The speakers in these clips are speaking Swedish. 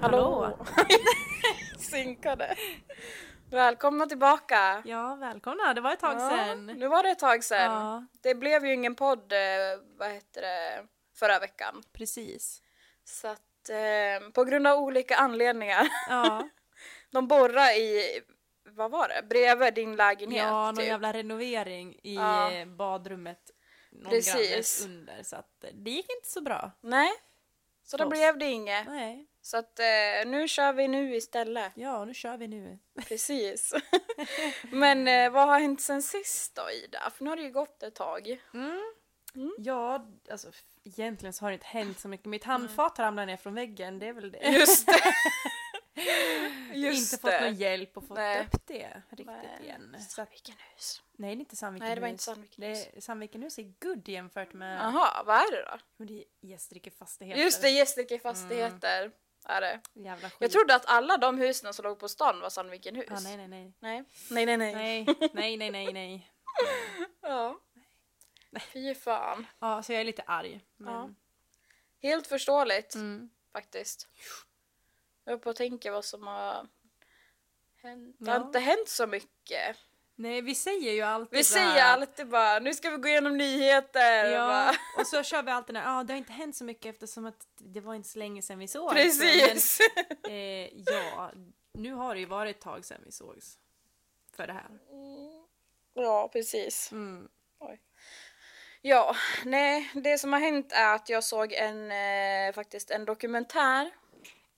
Hallå! Synkade. Välkomna tillbaka! Ja, välkomna. Det var ett tag Ja, sedan. nu var det ett tag sedan. Ja, Det blev ju ingen podd, eh, vad heter det, förra veckan. precis. Så att eh, på grund av olika anledningar. Ja, De borrar i, vad var det, bredvid din lägenhet ja någon typ. jävla renovering i Ja. eh, badrummet någon Precis. under så att eh, det gick inte så bra. Nej, så då blev det inget. Nej, Så att eh, nu kör vi nu istället. ja nu kör vi nu. Precis. Men eh, vad har hänt sen sist då Ida? För nu har det ju gått ett tag. Mm. Mm. Ja, alltså egentligen så har det inte hänt så mycket. Mitt handfat har ramlat ner från väggen, det är väl det. Just det. Just inte fått någon hjälp och fått Nej. upp det riktigt Nej. igen. Sandvikenhus. nej, det är inte Sandvikenhus. Nej, det var inte Sandvikenhus. Det är, Sandvikenhus är good jämfört med Jaha, vad är det då? Det är Gästrike fastigheter. Just det, Gästrike fastigheter. Är det. Jävla skit. Jag trodde att alla de husen som låg på stan var Sandvikenhus. Ja, nej, nej, nej. nej. Nej, nej, nej. Nej, nej, nej, nej, nej. Ja. Fy fan. Ja, så jag är lite arg. Men... Ja. Helt förståeligt Mm. faktiskt. Jag är på att tänka vad som har hänt. Det Ja. har inte hänt så mycket. Nej, vi säger ju alltid Vi säger alltid bara nu ska vi gå igenom nyheter. Ja, Bara, och så kör vi alltid när ja det har inte hänt så mycket eftersom att det var inte så länge sedan vi såg. Precis. Men, eh, ja, nu har det ju varit ett tag sedan vi sågs. För det här. ja, precis. Mm. Ja, nej, det som har hänt är att jag såg en, eh, faktiskt en dokumentär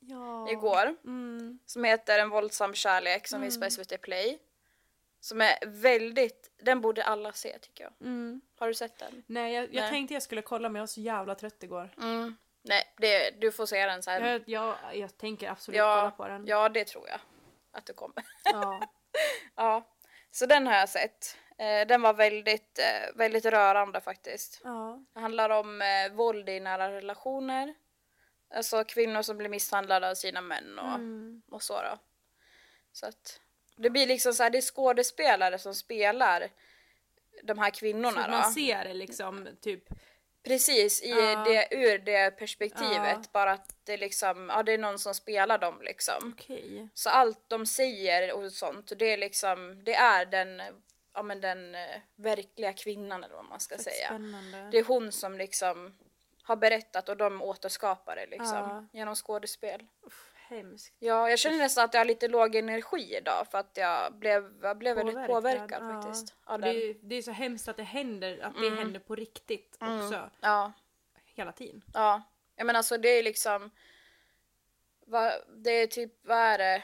Ja. igår Mm. som heter En våldsam kärlek som finns på SVT Play. Som är väldigt, den borde alla se tycker jag. Mm. Har du sett den? Nej, jag, jag Nej. tänkte jag skulle kolla men jag var så jävla trött igår. Mm. Nej, det, du får se den sen. Jag, jag, jag tänker absolut Ja, kolla på den. ja, det tror jag att du kommer. Ja. ja, så den har jag sett. Eh, den var väldigt, eh, väldigt rörande faktiskt. ja. Det handlar om eh, våld i nära relationer. Alltså kvinnor som blir misshandlade av sina män och, Mm. och så då. Så att det blir liksom så här, det är skådespelare som spelar de här Så kvinnorna att då. man ser det liksom typ. Precis, i Ja. det, ur det perspektivet. Ja. Bara att det liksom, ja det är någon som spelar dem liksom. Okej. Så allt de säger och sånt, det är liksom, det är den, ja men den eh, verkliga kvinnan eller vad man ska Fett säga. Spännande. Det är hon som liksom har berättat och de återskapar det liksom Ja. genom skådespel. Uff, hemskt. Ja, jag känner nästan att jag har lite låg energi idag för att jag blev, jag blev väldigt påverkad ja. faktiskt. Av det, är, det är så hemskt att det händer, att det Mm. händer på riktigt Mm. också. Ja, Hela tiden. ja. Jag menar alltså det är liksom, vad, det är typ, vad är det?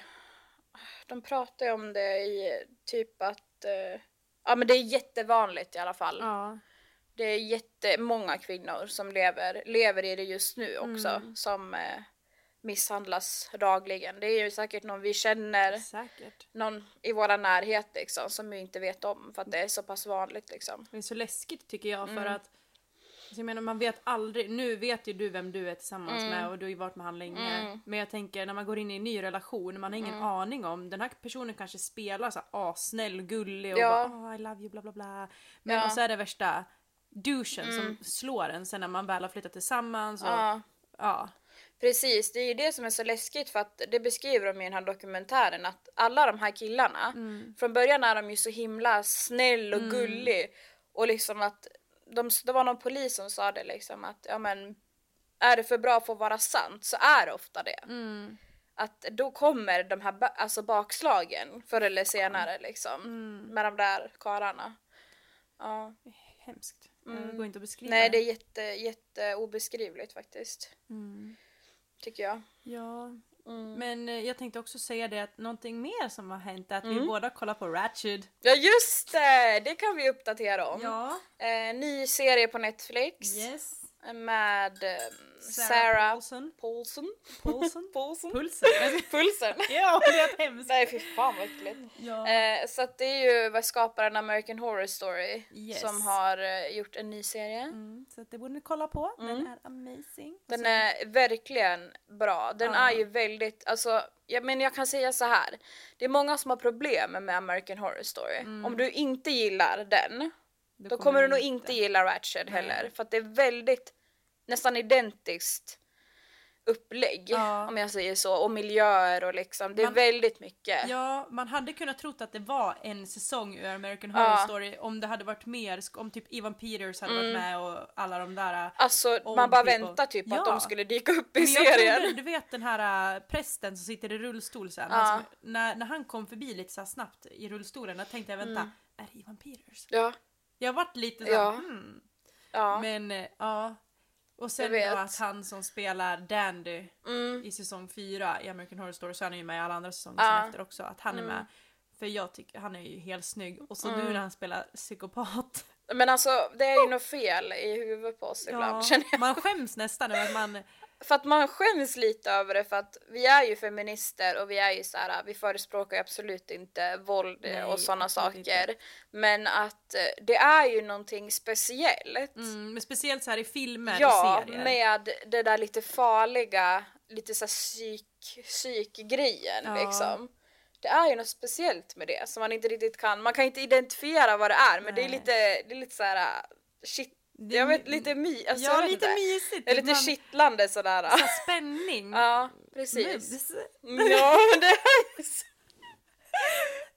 De pratar ju om det i typ att, eh, ja men det är jättevanligt i alla fall. Ja. Det är jättemånga kvinnor som lever, lever i det just nu också Mm. som eh, misshandlas dagligen. Det är ju säkert någon vi känner, Säkert. någon i våra närhet liksom som vi inte vet om för att det är så pass vanligt liksom. Det är så läskigt tycker jag för Mm. att jag menar man vet aldrig, nu vet ju du vem du är tillsammans Mm. med och du har ju varit med han länge. Mm. Men jag tänker när man går in i en ny relation, man har ingen aning om, den här personen kanske spelar så här assnäll, gullig och Ja. bara oh, I love you bla bla bla. Men Ja. och så är det värsta douchen Mm. som slår en sen när man väl har flyttat tillsammans och Ja, ja. Precis. Det är ju det som är så läskigt för att det beskriver de i den här dokumentären att alla de här killarna, Mm. från början är de ju så himla snäll och Mm. gullig och liksom att de, det var någon polis som sa det liksom att ja men är det för bra för att vara sant så är det ofta det. Mm. att då kommer de här alltså bakslagen förr eller senare liksom. Mm. Med de där karlarna. Ja. Hemskt. Det Mm. går inte att beskriva. Nej det är jätte, jätte obeskrivligt faktiskt. Tycker jag. Ja, Mm. men eh, jag tänkte också säga det att någonting mer som har hänt är att vi Mm. båda kollar på Ratched. Ja just det! Det kan vi uppdatera om. Ja. Eh, ny serie på Netflix. Yes. Med eh, Sarah, Sarah, Paulson. Paulson. Paulson. Paulson. Pulsen. Pulsen. ja, det är hemskt. Nej fy fan vad äckligt. Ja. Eh, så att det är ju vad skaparen American Horror Story Yes. som har eh, gjort en ny serie. Mm, så att det borde ni kolla på. Den Mm. är amazing. Den är verkligen bra. Den Ja. är ju väldigt, alltså, ja, men jag kan säga så här. Det är många som har problem med American Horror Story. Mm. Om du inte gillar den, då kommer du nog inte gilla Ratched heller. För att det är väldigt, nästan identiskt upplägg Ja. om jag säger så och miljöer och liksom det är Man- väldigt mycket. Ja, man hade kunnat trott att det var en säsong ur American Ja. Horror Story om det hade varit mer, om typ Evan Peters hade varit med och alla de där. Alltså Old man bara people. väntar typ att Ja. de skulle dyka upp i Men jag serien. trodde, du vet den här äh, prästen som sitter i rullstol sen. Ja. Som, när, när han kom förbi lite så här snabbt i rullstolen, då tänkte jag vänta, Mm. är det Evan Peters? Ja, Jag varit lite såhär, Ja. hmm. ja. Men eh, ja. Och sen då att han som spelar Dandy Mm. i säsong 4 i American Horror Story så är han ju med i alla andra säsonger Ja. sen efter också. Att han är Mm. med. För jag tycker han är ju helt snygg. Och så Mm. nu när han spelar psykopat. Men alltså det är ju något fel i huvudet på oss ibland känner jag. man skäms nästan över att man... För att man skäms lite över det för att vi är ju feminister och vi är ju så här, vi förespråkar ju absolut inte våld Nej, och sådana saker. Men att eh, det är ju någonting speciellt. Mm, men speciellt så här i filmer Ja, och serier. med det där lite farliga, lite så här psyk, psykgrejen Ja. liksom. Det är ju något speciellt med det som man inte riktigt kan, man kan inte identifiera vad det är men det är Nej. lite, det är lite så här shit, Det- jag vet lite my, alltså, ja, lite inte. mysigt. Lite Man- kittlande sådär. så spänning. Ja, precis. Mus. Ja, men det är så.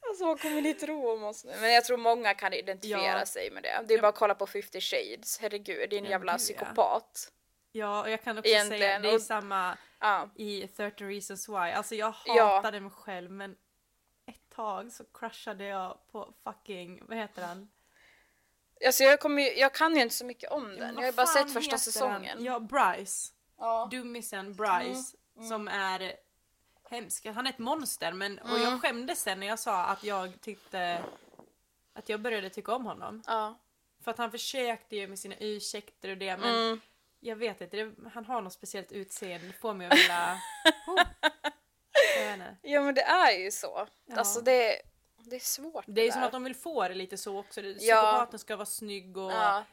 Alltså vad kommer ni tro om oss nu? Men jag tror många kan identifiera Ja. sig med det. Det är Ja. bara att kolla på 50 shades, herregud det är en Ja, jävla gud, psykopat. Ja, och jag kan också Egentligen, säga det är och- samma Ja. i 30 reasons why. Alltså jag Ja. hatade mig själv men ett tag så crushade jag på fucking, vad heter han? Alltså jag, kommer, ju- jag kan ju inte så mycket om den, jag har ju bara sett första säsongen. Ja, Bryce. Ja. Dummisen Bryce. Som är hemsk. Han är ett monster men, och Mm. jag skämdes sen när jag sa att jag tyckte att jag började tycka om honom. Ja. För att han försökte ju med sina ursäkter och det men Mm. jag vet inte, det, han har något speciellt utseende. Det får mig att vilja... Oh. Ja men det är ju så. Ja. Alltså det, det är svårt Det är där. som att de vill få det lite så också. Det-. Psykopaten ska vara snygg och... Ja.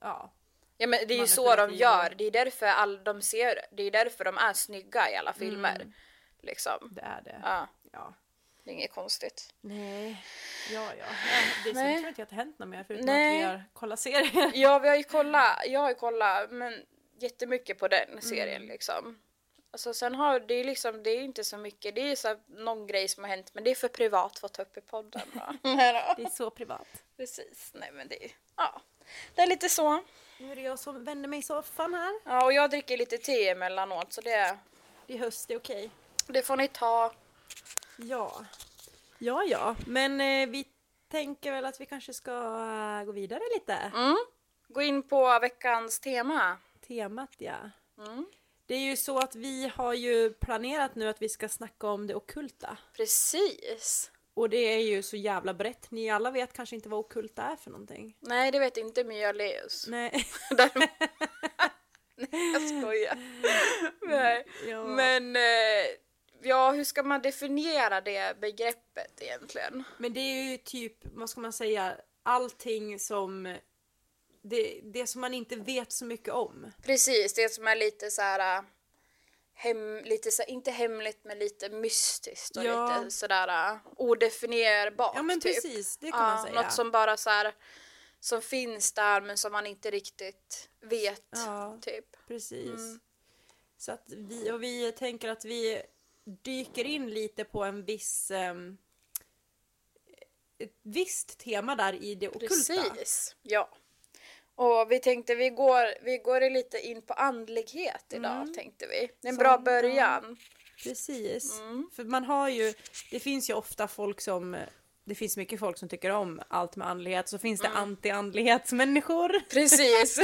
Ja. Ja men det är ju så de gör, det är därför all, de ser, det är därför de är snygga i alla filmer. Mm. Liksom. Det är det. Ja, Ja. det är inget konstigt. Nej. Ja, ja. det är Nej. så inte att det har hänt något mer förutom Nej. att vi har kollat serier. Ja vi har ju kollat, jag har ju kollat men jättemycket på den Mm. serien liksom. Alltså sen har det är liksom, det är ju inte så mycket, det är ju så här, någon grej som har hänt men det är för privat för att ta upp i podden då. Det är så privat. Precis, nej men det är, ja. Det är lite så. Nu är det jag som vänder mig i soffan här. Ja och jag dricker lite te emellanåt så det, Det är höst, det är okej. det får ni ta. Ja. Ja, ja. Men eh, vi tänker väl att vi kanske ska eh, gå vidare lite. Mm. Gå in på veckans tema. Temat, ja. Mm. Det är ju så att vi har ju planerat nu att vi ska snacka om det ockulta. Precis. Och det är ju så jävla brett. Ni alla vet kanske inte vad ockulta är för någonting. Nej det vet inte Mia Leus. Nej. Nej jag skojar. Nej. ja. Men eh, ja, hur ska man definiera det begreppet egentligen? Men det är ju typ, vad ska man säga, allting som det, det som man inte vet så mycket om. Precis, det som är lite så här äh, hem, lite så, inte hemligt men lite mystiskt och Ja. lite sådär äh, odefinierbart. Ja men typ. precis, det kan Ja, man säga. Något som bara så här som finns där men som man inte riktigt vet. Ja, Typ. precis. Mm. Så att vi, och vi tänker att vi dyker in lite på en viss ehm, ett visst tema där i det ockulta. Precis, ja. Och vi tänkte vi går, vi går lite in på andlighet idag Mm. tänkte vi. Det är en Som- bra början. Precis. Mm. För man har ju, det finns ju ofta folk som, det finns mycket folk som tycker om allt med andlighet, så finns det Mm. anti-andlighetsmänniskor. Precis.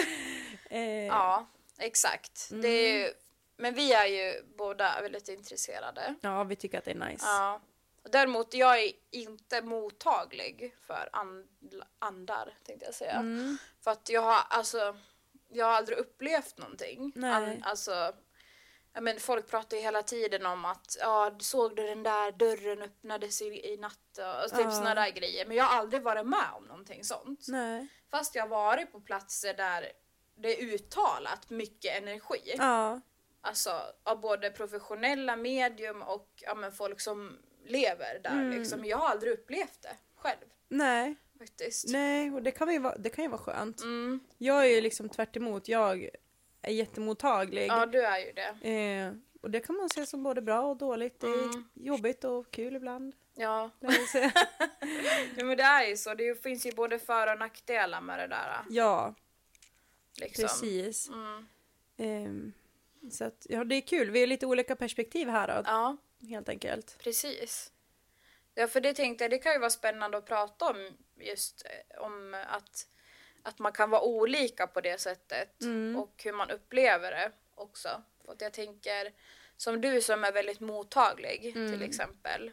Eh, Ja, exakt. Det är ju, men vi är ju båda väldigt intresserade. ja, vi tycker att det är nice. Ja. Däremot, jag är inte mottaglig för and, andar, tänkte jag säga. Mm. För att jag har, alltså, jag har aldrig upplevt någonting. Nej. An, alltså, ja, men folk pratar ju hela tiden om att ja, såg du den där dörren öppnades i, i natt och typ Ja. såna där grejer. Men jag har aldrig varit med om någonting sånt. Nej. Fast jag har varit på platser där det är uttalat mycket energi. Ja, Alltså av både professionella medium och ja, men folk som lever där Mm. liksom. Jag har aldrig upplevt det själv nej. faktiskt. Nej, och det kan, ju vara, det kan ju vara skönt. Mm, Jag är ju liksom tvärt emot. Jag är jättemottaglig. Ja, du är ju det. Eh, och det kan man se som både bra och dåligt. Det är Mm. jobbigt och kul ibland. Ja. ja, men det är ju så. Det finns ju både för och nackdelar med det där. ja, Liksom. precis. Mm. Ehm, så att, ja, det är kul. Vi har lite olika perspektiv här då, Ja, helt enkelt. precis. Ja, för det tänkte jag, det kan ju vara spännande att prata om just eh, om att, att man kan vara olika på det sättet Mm. och hur man upplever det också. För jag tänker, som du som är väldigt mottaglig Mm. till exempel.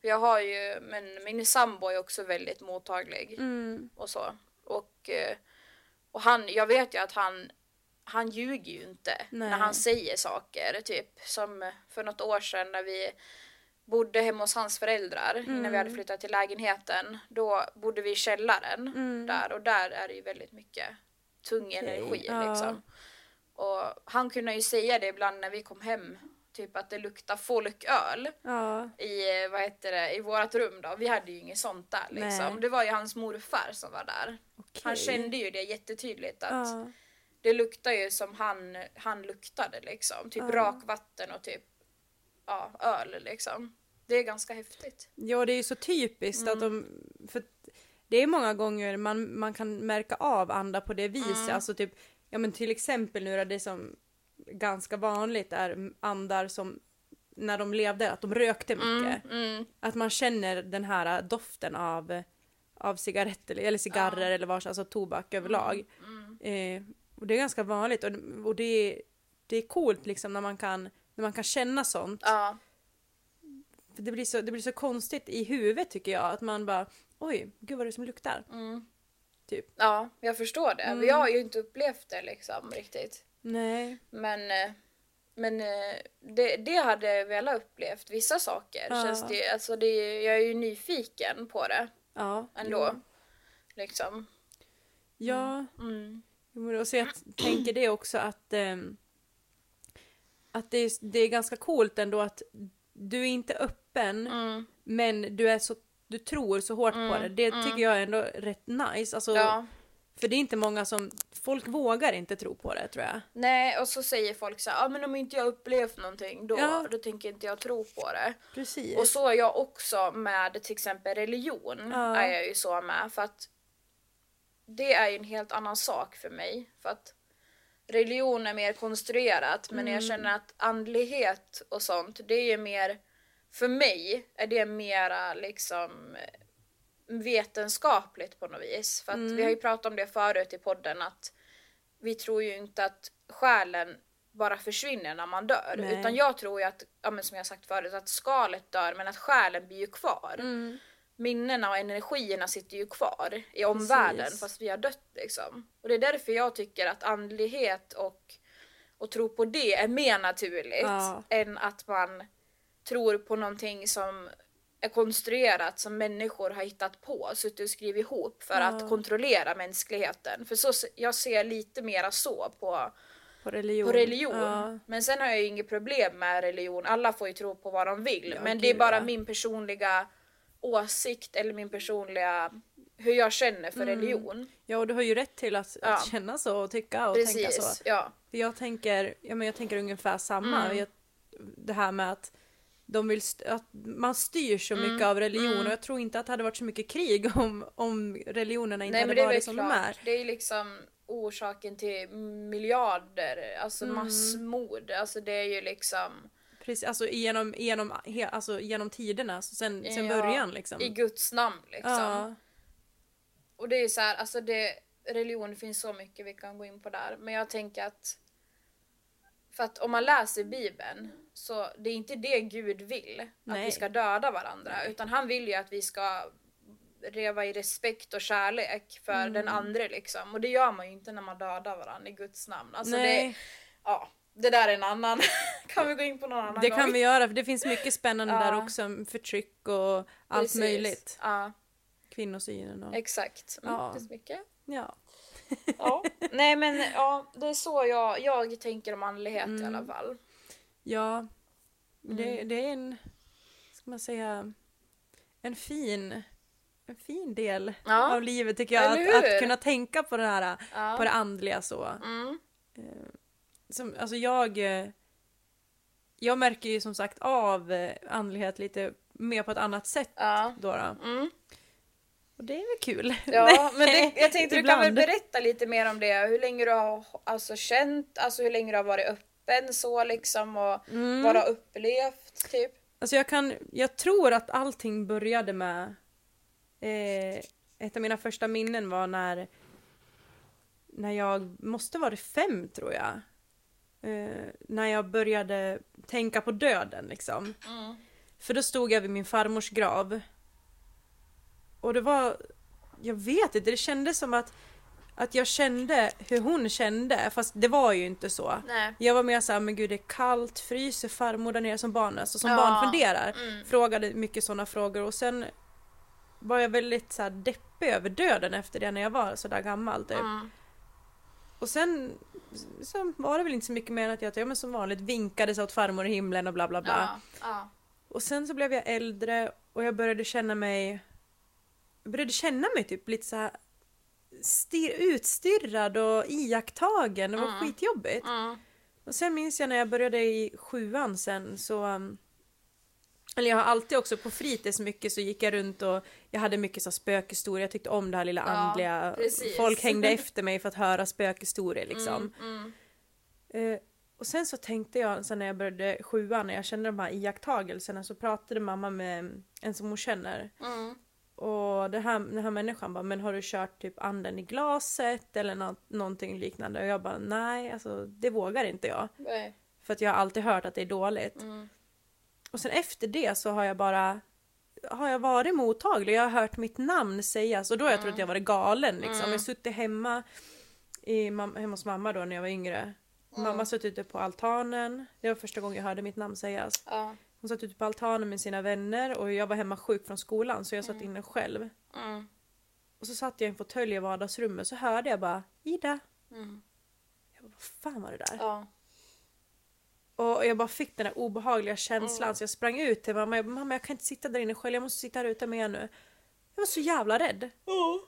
Jag har ju, men min sambo är också väldigt mottaglig. Mm. och så. Och, eh, och han, jag vet ju att han, han ljuger ju inte Nej. när han säger saker. Typ som för något år sedan när vi bodde hemma hos hans föräldrar innan vi hade flyttat till lägenheten. Då bodde vi i källaren Mm. där och där är det ju väldigt mycket tung Okej, energi ja. liksom. Och han kunde ju säga det ibland när vi kom hem, typ att det luktar folköl Ja, i, vad heter det, i vårat rum då. Vi hade ju inget sånt där liksom. Nej. Det var ju hans morfar som var där. okej. Han kände ju det jättetydligt att Ja, det luktar ju som han, han luktade liksom. Typ Ja. rakvatten och typ ja, öl liksom. Det är ganska häftigt. ja, det är ju så typiskt Mm. att de... För det är många gånger man, man kan märka av andra på det viset. Mm. Alltså typ, ja men till exempel nu är det som ganska vanligt är andar som när de levde, att de rökte mycket. Mm, Att man känner den här doften av, av cigaretter eller cigarrer eller vars, alltså tobak överlag. mm, Eh, och det är ganska vanligt och, och det, är, det är coolt liksom när man kan, när man kan känna sånt. Ja, För det, blir så, det blir så konstigt i huvudet tycker jag att man bara oj, gud vad det är som luktar. mm. Typ. ja, jag förstår det. Mm. Jag har ju inte upplevt det liksom riktigt. Nej. Men, eh, men eh, det, det hade jag velat upplevt. Vissa saker Ja. känns det, alltså det, jag är ju nyfiken på det Ja. ändå. Jo. Liksom. Ja. Mm. Och så jag tänker det också att, ehm, att det, är, det är ganska coolt ändå att du är inte öppen Mm. men du är så du tror så hårt på Mm, det. Det mm. tycker jag är ändå rätt nice. Alltså, Ja. För det är inte många som, folk vågar inte tro på det tror jag. Nej, och så säger folk så här, ah, men om inte jag upplevt någonting då, Ja. då tänker inte jag tro på det. Precis. Och så är jag också med till exempel religion. Ja. är jag ju så med. För att det är ju en helt annan sak för mig. För att religion är mer konstruerat men Mm. jag känner att andlighet och sånt det är ju mer, för mig är det mera liksom vetenskapligt på något vis. För att Mm. vi har ju pratat om det förut i podden att vi tror ju inte att själen bara försvinner när man dör. Nej. Utan jag tror ju att, ja, men som jag sagt förut, att skalet dör men att själen blir ju kvar. Mm. Minnena och energierna sitter ju kvar i omvärlden Precis. fast vi har dött liksom. Och det är därför jag tycker att andlighet och, och tro på det är mer naturligt Ja. än att man tror på någonting som är konstruerat som människor har hittat på, suttit och skrivit ihop för Ja. att kontrollera mänskligheten. För så, jag ser lite mera så på, På religion. på religion. Ja. Men sen har jag ju inget problem med religion. Alla får ju tro på vad de vill. Ja, men det är gud, bara min personliga åsikt eller min personliga hur jag känner för Mm. religion. ja, och du har ju rätt till att, Ja. att känna så och tycka och tänka så. Precis, ja. Jag tänker, ja, men jag tänker ungefär samma. Mm. Jag, det här med att, de vill att man styr så Mm, mycket av religion mm. och jag tror inte att det hade varit så mycket krig om, om religionerna inte Nej hade det är väl varit som de är. klart. Det är liksom orsaken till miljarder, alltså Mm. massmord. Alltså det är ju liksom Precis, alltså genom, genom, he, alltså genom tiderna, så sen, sen Ja, början liksom. i Guds namn liksom. ja, Och det är så här, alltså det, religion det finns så mycket vi kan gå in på där. Men jag tänker att för att om man läser bibeln så det är inte det Gud vill. Att Nej. vi ska döda varandra. Utan han vill ju att vi ska leva i respekt och kärlek för Mm. den andra liksom. Och det gör man ju inte när man dödar varandra i Guds namn. Alltså det, Nej, ja, det där är en annan. kan vi gå in på någon annan det gång? kan vi göra för det finns mycket spännande där också. Förtryck och allt Precis. möjligt. Ja, Kvinnosynen och... exakt. Mm, Ja. Det så mycket. Ja. Ja. Nej men ja, det är så jag, jag tänker om andlighet i Mm. alla fall. Ja. Det, Mm. det är en, ska man säga, en fin, en fin del Ja. av livet tycker jag. Att, att kunna tänka på det här, Ja. på det andliga så. Mm. Som, alltså jag, eh, jag märker ju som sagt av eh, andlighet lite mer på ett annat sätt Ja. då. då. Mm. Och det är väl kul. Ja, men det, jag tänkte du kan väl berätta lite mer om det. Hur länge du har alltså, känt, alltså hur länge du har varit öppen så liksom och Mm. vad du har upplevt typ. Alltså jag kan, jag tror att allting började med eh, ett av mina första minnen var när när jag måste vara fem tror jag. Eh, när jag började tänka på döden liksom. Mm. För då stod jag vid min farmors grav. Och det var, jag vet inte, det kändes som att, att jag kände hur hon kände fast det var ju inte så. Nej. Jag var mer såhär, men gud det är kallt, fryser farmor där nere som barn? Alltså som Ja. barn funderar. Mm. Frågade mycket sådana frågor och sen var jag väldigt så här deppig över döden efter det när jag var sådär gammal typ. Mm. Och sen så var det väl inte så mycket mer än att jag ja, men som vanligt vinkades åt farmor i himlen och bla bla bla. Ja. Ja. Och sen så blev jag äldre och jag började känna mig jag började känna mig typ lite så här stir, utstirrad och iakttagen. Det var Mm. skitjobbigt. Mm. Och sen minns jag när jag började i sjuan sen så um, eller jag har alltid också på fritids mycket så gick jag runt och jag hade mycket så spökhistorier. Jag tyckte om det här lilla Ja, andliga. precis. Folk hängde efter mig för att höra spökhistorier liksom. Mm. Mm. Eh, och sen så tänkte jag, sen när jag började sjuan, när jag kände de här iakttagelserna så pratade mamma med en som hon känner. Mm. Och det här, den här människan bara, men har du kört typ anden i glaset eller nå- någonting liknande? Och jag bara, nej, alltså det vågar inte jag. Nej. För att jag har alltid hört att det är dåligt. Mm. Och sen efter det så har jag bara har jag varit mottaglig, jag har hört mitt namn sägas och då har jag trott att jag varit galen liksom. Mm. Jag har suttit hemma, i, hemma hos mamma då när jag var yngre. Mamma satt ute på altanen, det var första gången jag hörde mitt namn sägas. Ja. Hon satt ute på altanen med sina vänner och jag var hemma sjuk från skolan så jag satt inne själv. Mm. Och så satt jag i en fåtölj i vardagsrummet så hörde jag bara Ida. Mm. Jag bara, vad fan var det där? Och jag bara fick den där obehagliga känslan så jag sprang ut till mamma. Jag bara, mamma jag kan inte sitta där inne själv, jag måste sitta här ute med er nu. Jag var så jävla rädd.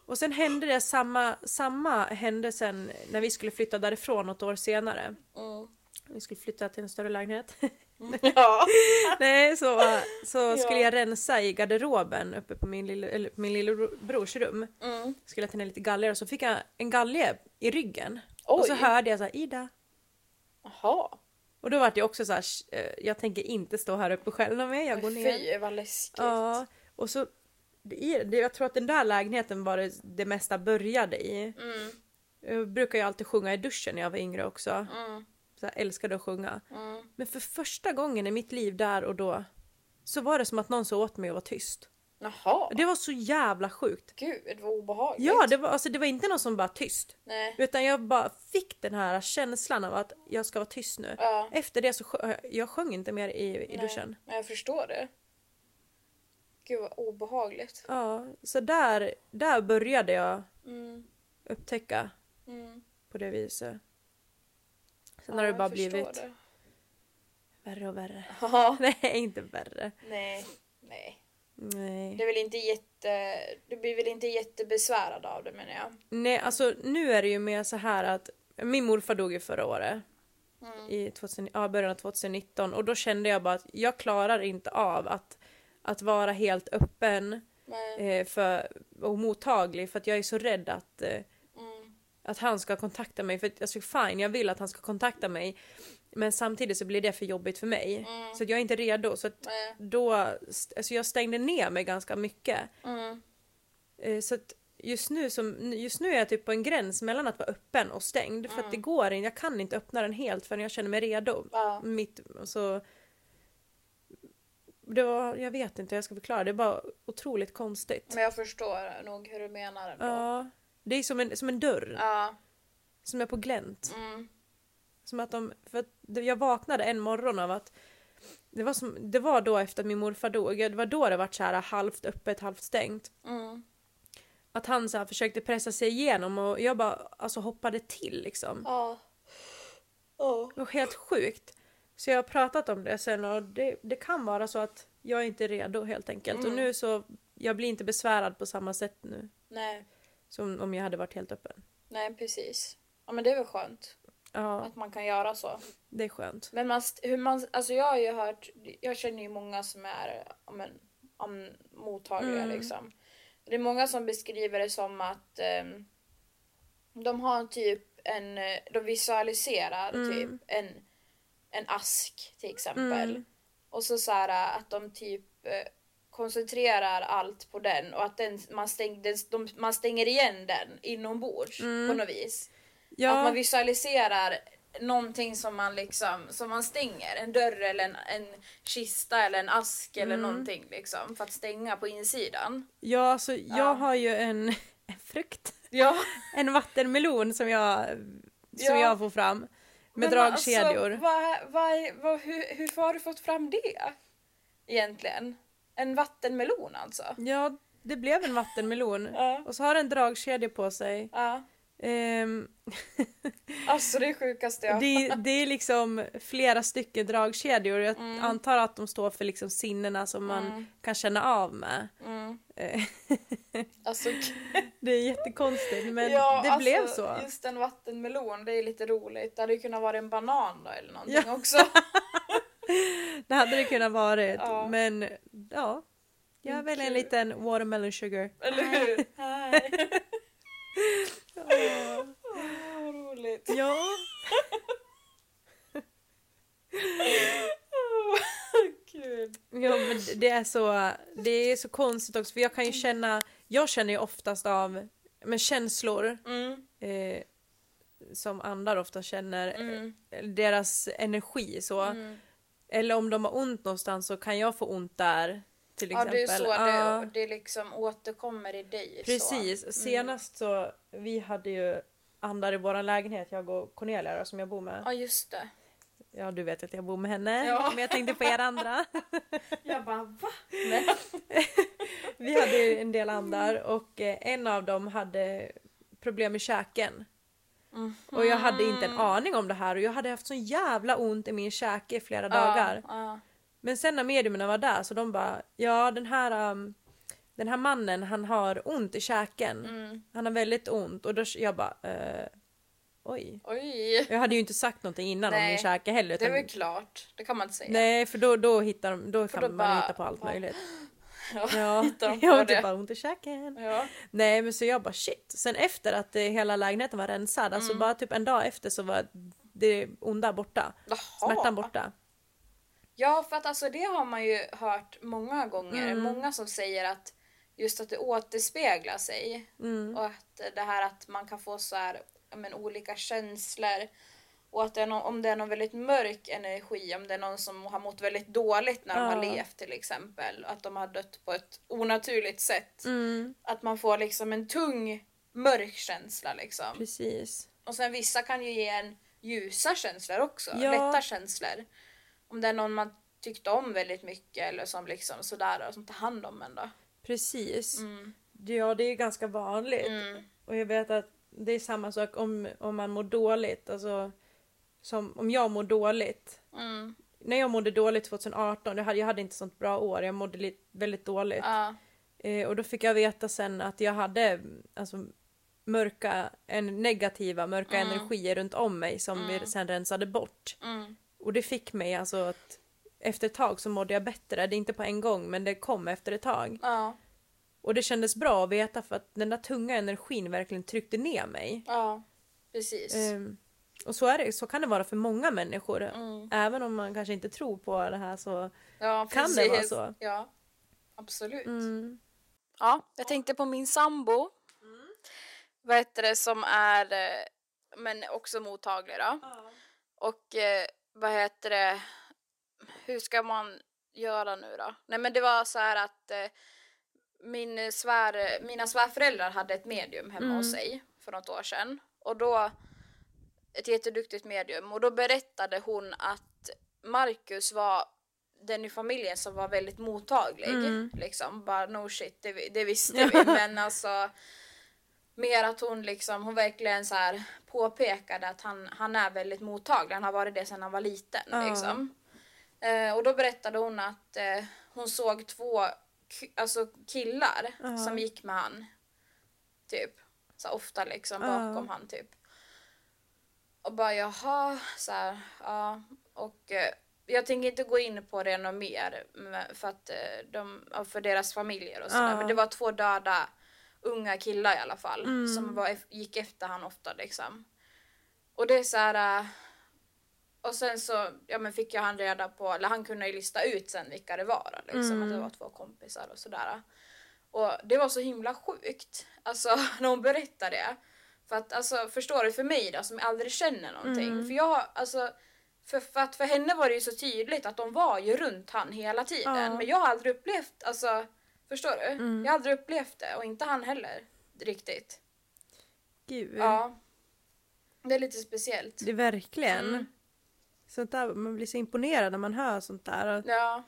Och sen hände det samma, samma hände sen när vi skulle flytta därifrån något år senare. Mm. Vi skulle flytta till en större lägenhet. Ja. Nej, så, så skulle Ja. jag rensa i garderoben uppe på min, lille, eller min lillebrors rum. Mm. Skulle jag tända lite galgar och så fick jag en galge i ryggen. Och så Oj. hörde jag så här, Ida. Jaha. Och då var det också så här, eh, jag tänker inte stå här uppe själv med, jag går ner. Fy vad läskigt. Ja, och så det jag tror att den där lägenheten var det, det mesta började i. Mm. Jag brukar ju alltid sjunga i duschen när jag var yngre också. Mm. Så jag älskade att sjunga. Mm. Men för första gången i mitt liv där och då så var det som att någon sa åt mig att vara tyst. Jaha. Det var så jävla sjukt. Gud vad obehagligt. Ja, det var, alltså, det var inte någon som bara tyst. Nej. Utan jag bara fick den här känslan av att jag ska vara tyst nu. Ja. Efter det så sjö, jag sjöng inte mer i, i Nej. duschen. Men jag förstår det. Gud vad obehagligt. Ja, så där, där började jag Mm. upptäcka Mm. på det viset. Sen Ja, har det bara blivit det. värre och värre. Ja. Nej, inte värre. Nej. Nej. Nej. Det är väl inte jätte... Du blir väl inte jättebesvärad av det menar jag. Nej, alltså nu är det ju mer så här att min morfar dog ju förra året. Mm. I 2000, ja, början av 2019 och då kände jag bara att jag klarar inte av att, att vara helt öppen eh, för, och mottaglig för att jag är så rädd att, eh, mm. att han ska kontakta mig. För att, alltså, fine, jag vill att han ska kontakta mig men samtidigt så blir det för jobbigt för mig. Mm. Så att jag är inte redo. Så att Nej. då, alltså jag stängde ner mig ganska mycket. Mm. Eh, Så att just nu, som, just nu är jag typ på en gräns mellan att vara öppen och stängd. För att det går inte, jag kan inte öppna den helt förrän jag känner mig redo. Ja. Mitt, så, det var, jag vet inte hur jag ska förklara, det bara otroligt konstigt. Men jag förstår nog hur du menar ändå. Ja, det är som en, som en dörr Ja. som är på glänt. Mm. Som att de, för att jag vaknade en morgon av att det var, som, det var då efter att min morfar dog, det var då det var så här halvt öppet, halvt stängt. Mm. Att han så här försökte pressa sig igenom och jag bara alltså hoppade till liksom. Ja. Ja. Det var helt sjukt. Så jag har pratat om det sen och det, det kan vara så att jag är inte redo helt enkelt. Och Mm. nu så, jag blir inte besvärad på samma sätt nu. Nej. Som om jag hade varit helt öppen. Nej precis. Ja men det är väl skönt. Ja, Att man kan göra så. det är skönt. Men man, hur man, alltså jag har ju hört, jag känner ju många som är ja, men, om, mottagliga Mm. liksom. Det är många som beskriver det som att ehm, de har typ en, de visualiserar Mm. typ en, en ask till exempel. Mm. Och så så här att de typ eh, koncentrerar allt på den och att den, man, stäng, den, de, man stänger igen den inombords Mm. på något vis. Att Ja, man visualiserar någonting som man liksom som man stänger. En dörr eller en, en kista eller en ask eller Mm. någonting liksom för att stänga på insidan. ja alltså jag Ja. har ju en, en frukt. Ja. En vattenmelon som jag, som Ja. jag får fram. Med Men dragkedjor. Alltså, vad, vad, vad, hur, hur har du fått fram det? Egentligen. En vattenmelon alltså? Ja, det blev en vattenmelon. Ja. Och så har den dragkedja på sig. Ehm, Alltså det är sjukaste jag det, det är liksom flera stycken dragkedjor. Jag Mm. antar att de står för liksom sinnena som man Mm. kan känna av med. mm. Eh, Alltså, det är jättekonstigt men ja, det alltså, blev så. Just en vattenmelon, det är lite roligt. Det hade ju kunnat vara en banan då eller någonting Ja. också. Det hade det kunnat varit. Ja. Men ja. Jag väljer en liten watermelon sugar. Eller hur? Åh, vad roligt. Ja. Gud. Ja men det är så, det är så konstigt också för jag kan ju känna, jag känner ju oftast av men känslor Mm, eh, som andar ofta känner, mm, eh, deras energi så. mm. Eller om de har ont någonstans så kan jag få ont där till Ja, exempel. det är så Ja, det, det liksom återkommer i dig. Precis, Så. Mm. senast så, vi hade ju andar i våran lägenhet, jag och Cornelia då, som jag bor med. Ja, just det. Ja du vet att jag bor med henne, Ja. men jag tänkte på er andra. Jag bara va? Vi hade ju en del andar och eh, en av dem hade problem med käken. Mm. Och jag hade inte en aning om det här och jag hade haft så jävla ont i min käke i flera dagar. Ja, Men sen när mediumerna var där så de bara, ja den här, um, den här mannen han har ont i käken. Mm. Han har väldigt ont och då jag bara, eh, oj. Oj. Jag hade ju inte sagt någonting innan om Nej, min käke heller. Det är Utan, väl klart. Det kan man inte säga. nej för då, då hittar de, då För kan då man bara- hitta på allt möjligt. Ja. Ja, hittar de på jag det. typ bara ont i käken. Ja. Nej men så jag bara shit. Sen efter att eh, hela lägenheten var rensad, alltså Mm. bara typ en dag efter så var det onda borta. Jaha. Smärtan borta. Ja, för att alltså det har man ju hört många gånger. Mm. Många som säger att just att det återspeglar sig. Mm. Och att det här att man kan få så här, men, olika känslor. Och att det någon, om det är någon väldigt mörk energi, om det är någon som har mått väldigt dåligt när de har Ja. levt till exempel. Att de har dött på ett onaturligt sätt. Mm, Att man får liksom en tung mörk känsla liksom. precis. Och sen vissa kan ju ge en ljusa känslor också, Ja. lätta känslor. Om det är någon man tyckte om väldigt mycket eller som liksom sådär och som tar hand om en då. Precis. Mm. Ja det är ganska vanligt. Mm. Och jag vet att det är samma sak om, om man mår dåligt. Alltså, som om jag mår dåligt. Mm. När jag mådde dåligt 2018, jag hade, jag hade inte sånt bra år, jag mådde lite, väldigt dåligt. Ja. Eh, och då fick jag veta sen att jag hade alltså, mörka, en negativa, mörka Mm. energier runt om mig som vi Mm. sen rensade bort. Mm. Och det fick mig alltså att efter ett tag så mådde jag bättre. Det är inte på en gång men det kom efter ett tag. Ja. Och det kändes bra att veta för att den där tunga energin verkligen tryckte ner mig. Ja. Precis. Ehm, och så, är det, så kan det vara för många människor. Mm. Även om man kanske inte tror på det här så... Ja, kan det vara så? Ja. Absolut. Mm. Ja, jag tänkte på min sambo. Vad heter det som är eh, men också mottaglig då. Och eh, vad heter det, hur ska man göra nu då? Nej men det var så här att eh, min svär, mina svärföräldrar hade ett medium hemma Mm. hos sig för något år sedan. Och då, ett jätteduktigt medium, och då berättade hon att Marcus var den i familjen som var väldigt mottaglig. Mm. Liksom, bara no shit, det, det visste vi. Men alltså mer att hon liksom, hon verkligen så här påpekade att han, han är väldigt mottaglig. Han har varit det sedan han var liten. Ja. Liksom. Eh, och då berättade hon att eh, hon såg två alltså killar Ja. som gick med han. Typ. Så ofta liksom Ja. bakom han typ. Och bara jaha, så här, ja. Och eh, jag tänker inte gå in på det något mer för att eh, de, ja, för deras familjer och sådär. Ja. Men det var två döda unga killar i alla fall som var, gick efter han ofta liksom. Och det är så här. eh, Och sen så ja, men fick jag han reda på, eller han kunde ju lista ut sen vilka det var. Liksom, att det var två kompisar och sådär. Och det var så himla sjukt. Alltså när hon berättade det. För att alltså förstår du för mig då som aldrig känner någonting. För jag alltså för, för att för henne var det ju så tydligt att de var ju runt han hela tiden. Ja. Men jag har aldrig upplevt, alltså förstår du? Jag har aldrig upplevt det och inte han heller riktigt. Gud. Ja. Det är lite speciellt. Det är verkligen. Mm. Sånt där, man blir så imponerad när man hör sånt där. Ja.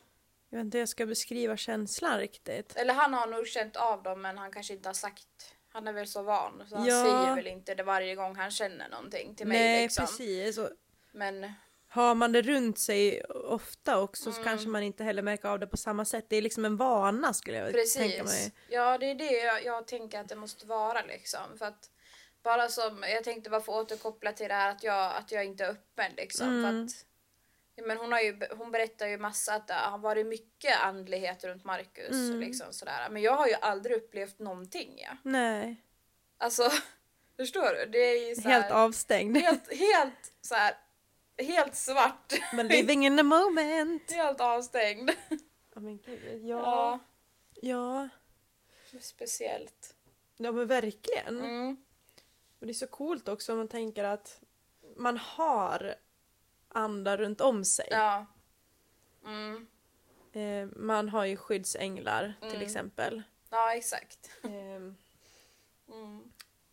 Jag vet inte hur jag ska beskriva känslan riktigt. Eller han har nog känt av dem men han kanske inte har sagt. Han är väl så van så han Ja. säger väl inte det varje gång han känner någonting till mig Nej, liksom. precis. Men har man det runt sig ofta också så Mm. kanske man inte heller märker av det på samma sätt. Det är liksom en vana skulle jag tänka precis. mig. Ja det är det jag, jag tänker att det måste vara liksom. För att bara som, jag tänkte bara få återkoppla till det här att jag, att jag inte är öppen liksom. Mm. För att, ja, men hon, har ju, hon berättar ju massa att det har varit mycket andlighet runt Marcus. Mm. Liksom, sådär. Men jag har ju aldrig upplevt någonting. Ja. Nej, Alltså, förstår du? Det är ju så här, helt avstängd. helt, helt så här, helt svart. Men living in the moment. helt avstängd. Ja, men gud. Ja. Ja. Ja. Speciellt. Ja men verkligen. Mm. Och det är så coolt också om man tänker att man har andar runt om sig. Ja. Mm. Eh, man har ju skyddsänglar till Mm. exempel. Ja, exakt. Eh.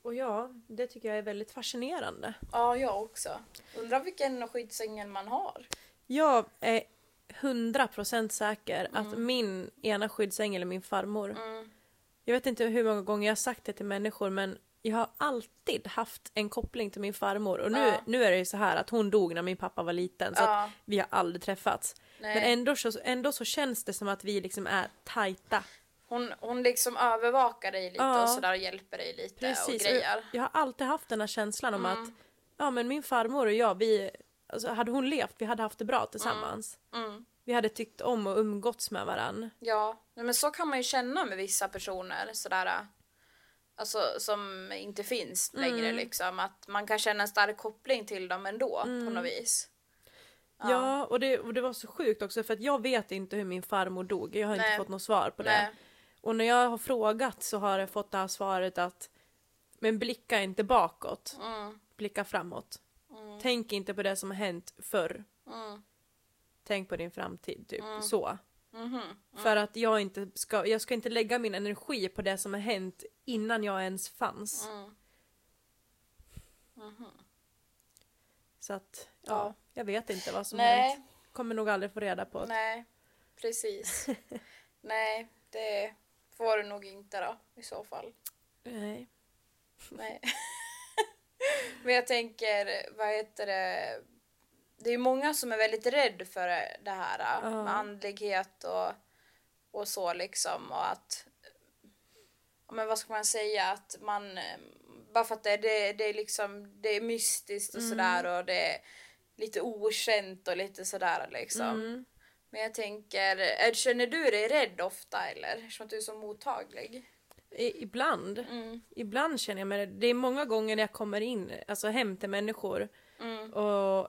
Och ja, det tycker jag är väldigt fascinerande. Ja, jag också. Undrar vilken skyddsängel man har. Jag är 100% säker att Mm. min ena skyddsängel är min farmor. Mm. Jag vet inte hur många gånger jag har sagt det till människor men jag har alltid haft en koppling till min farmor och nu, Ja. nu är det ju så här att hon dog när min pappa var liten så att Ja. vi har aldrig träffats. Nej. Men ändå så, ändå så känns det som att vi liksom är tajta. Hon, hon liksom övervakar dig lite Ja. och sådär och hjälper dig lite och Precis. grejer. Jag, jag har alltid haft den här känslan om Mm. att ja men min farmor och jag vi, alltså hade hon levt vi hade haft det bra tillsammans. Mm. Vi hade tyckt om och umgåtts med varann. Ja, men så kan man ju känna med vissa personer sådär. Alltså som inte finns längre Mm. liksom. Att man kan känna en stark koppling till dem ändå på något vis. Ja, och, det, och det var så sjukt också för att jag vet inte hur min farmor dog. Jag har Nej. inte fått något svar på det. Nej. Och när jag har frågat så har jag fått det här svaret att men blicka inte bakåt, Mm. blicka framåt. Tänk inte på det som har hänt förr. Mm. Tänk på din framtid, typ så. Mhm. För att jag inte ska, jag ska inte lägga min energi på det som har hänt innan jag ens fanns. Mm. Så att, ja, Ja. jag vet inte vad som Nej. hänt. Kommer nog aldrig få reda på. Nej, precis. Nej, det får du nog inte då i så fall. Nej. Nej. Men jag tänker, vad heter det? Det är många som är väldigt rädd för det här Ja. med andlighet och, och så liksom och att men vad ska man säga att man bara för att det, det, det är liksom det är mystiskt och Mm. sådär och det är lite okänt och lite sådär liksom. Mm. Men jag tänker, är, känner du dig rädd ofta eller? Som att du är så mottaglig? I, ibland. Mm. Ibland känner jag mig det. Det är många gånger när jag kommer in, alltså hem till människor Mm. och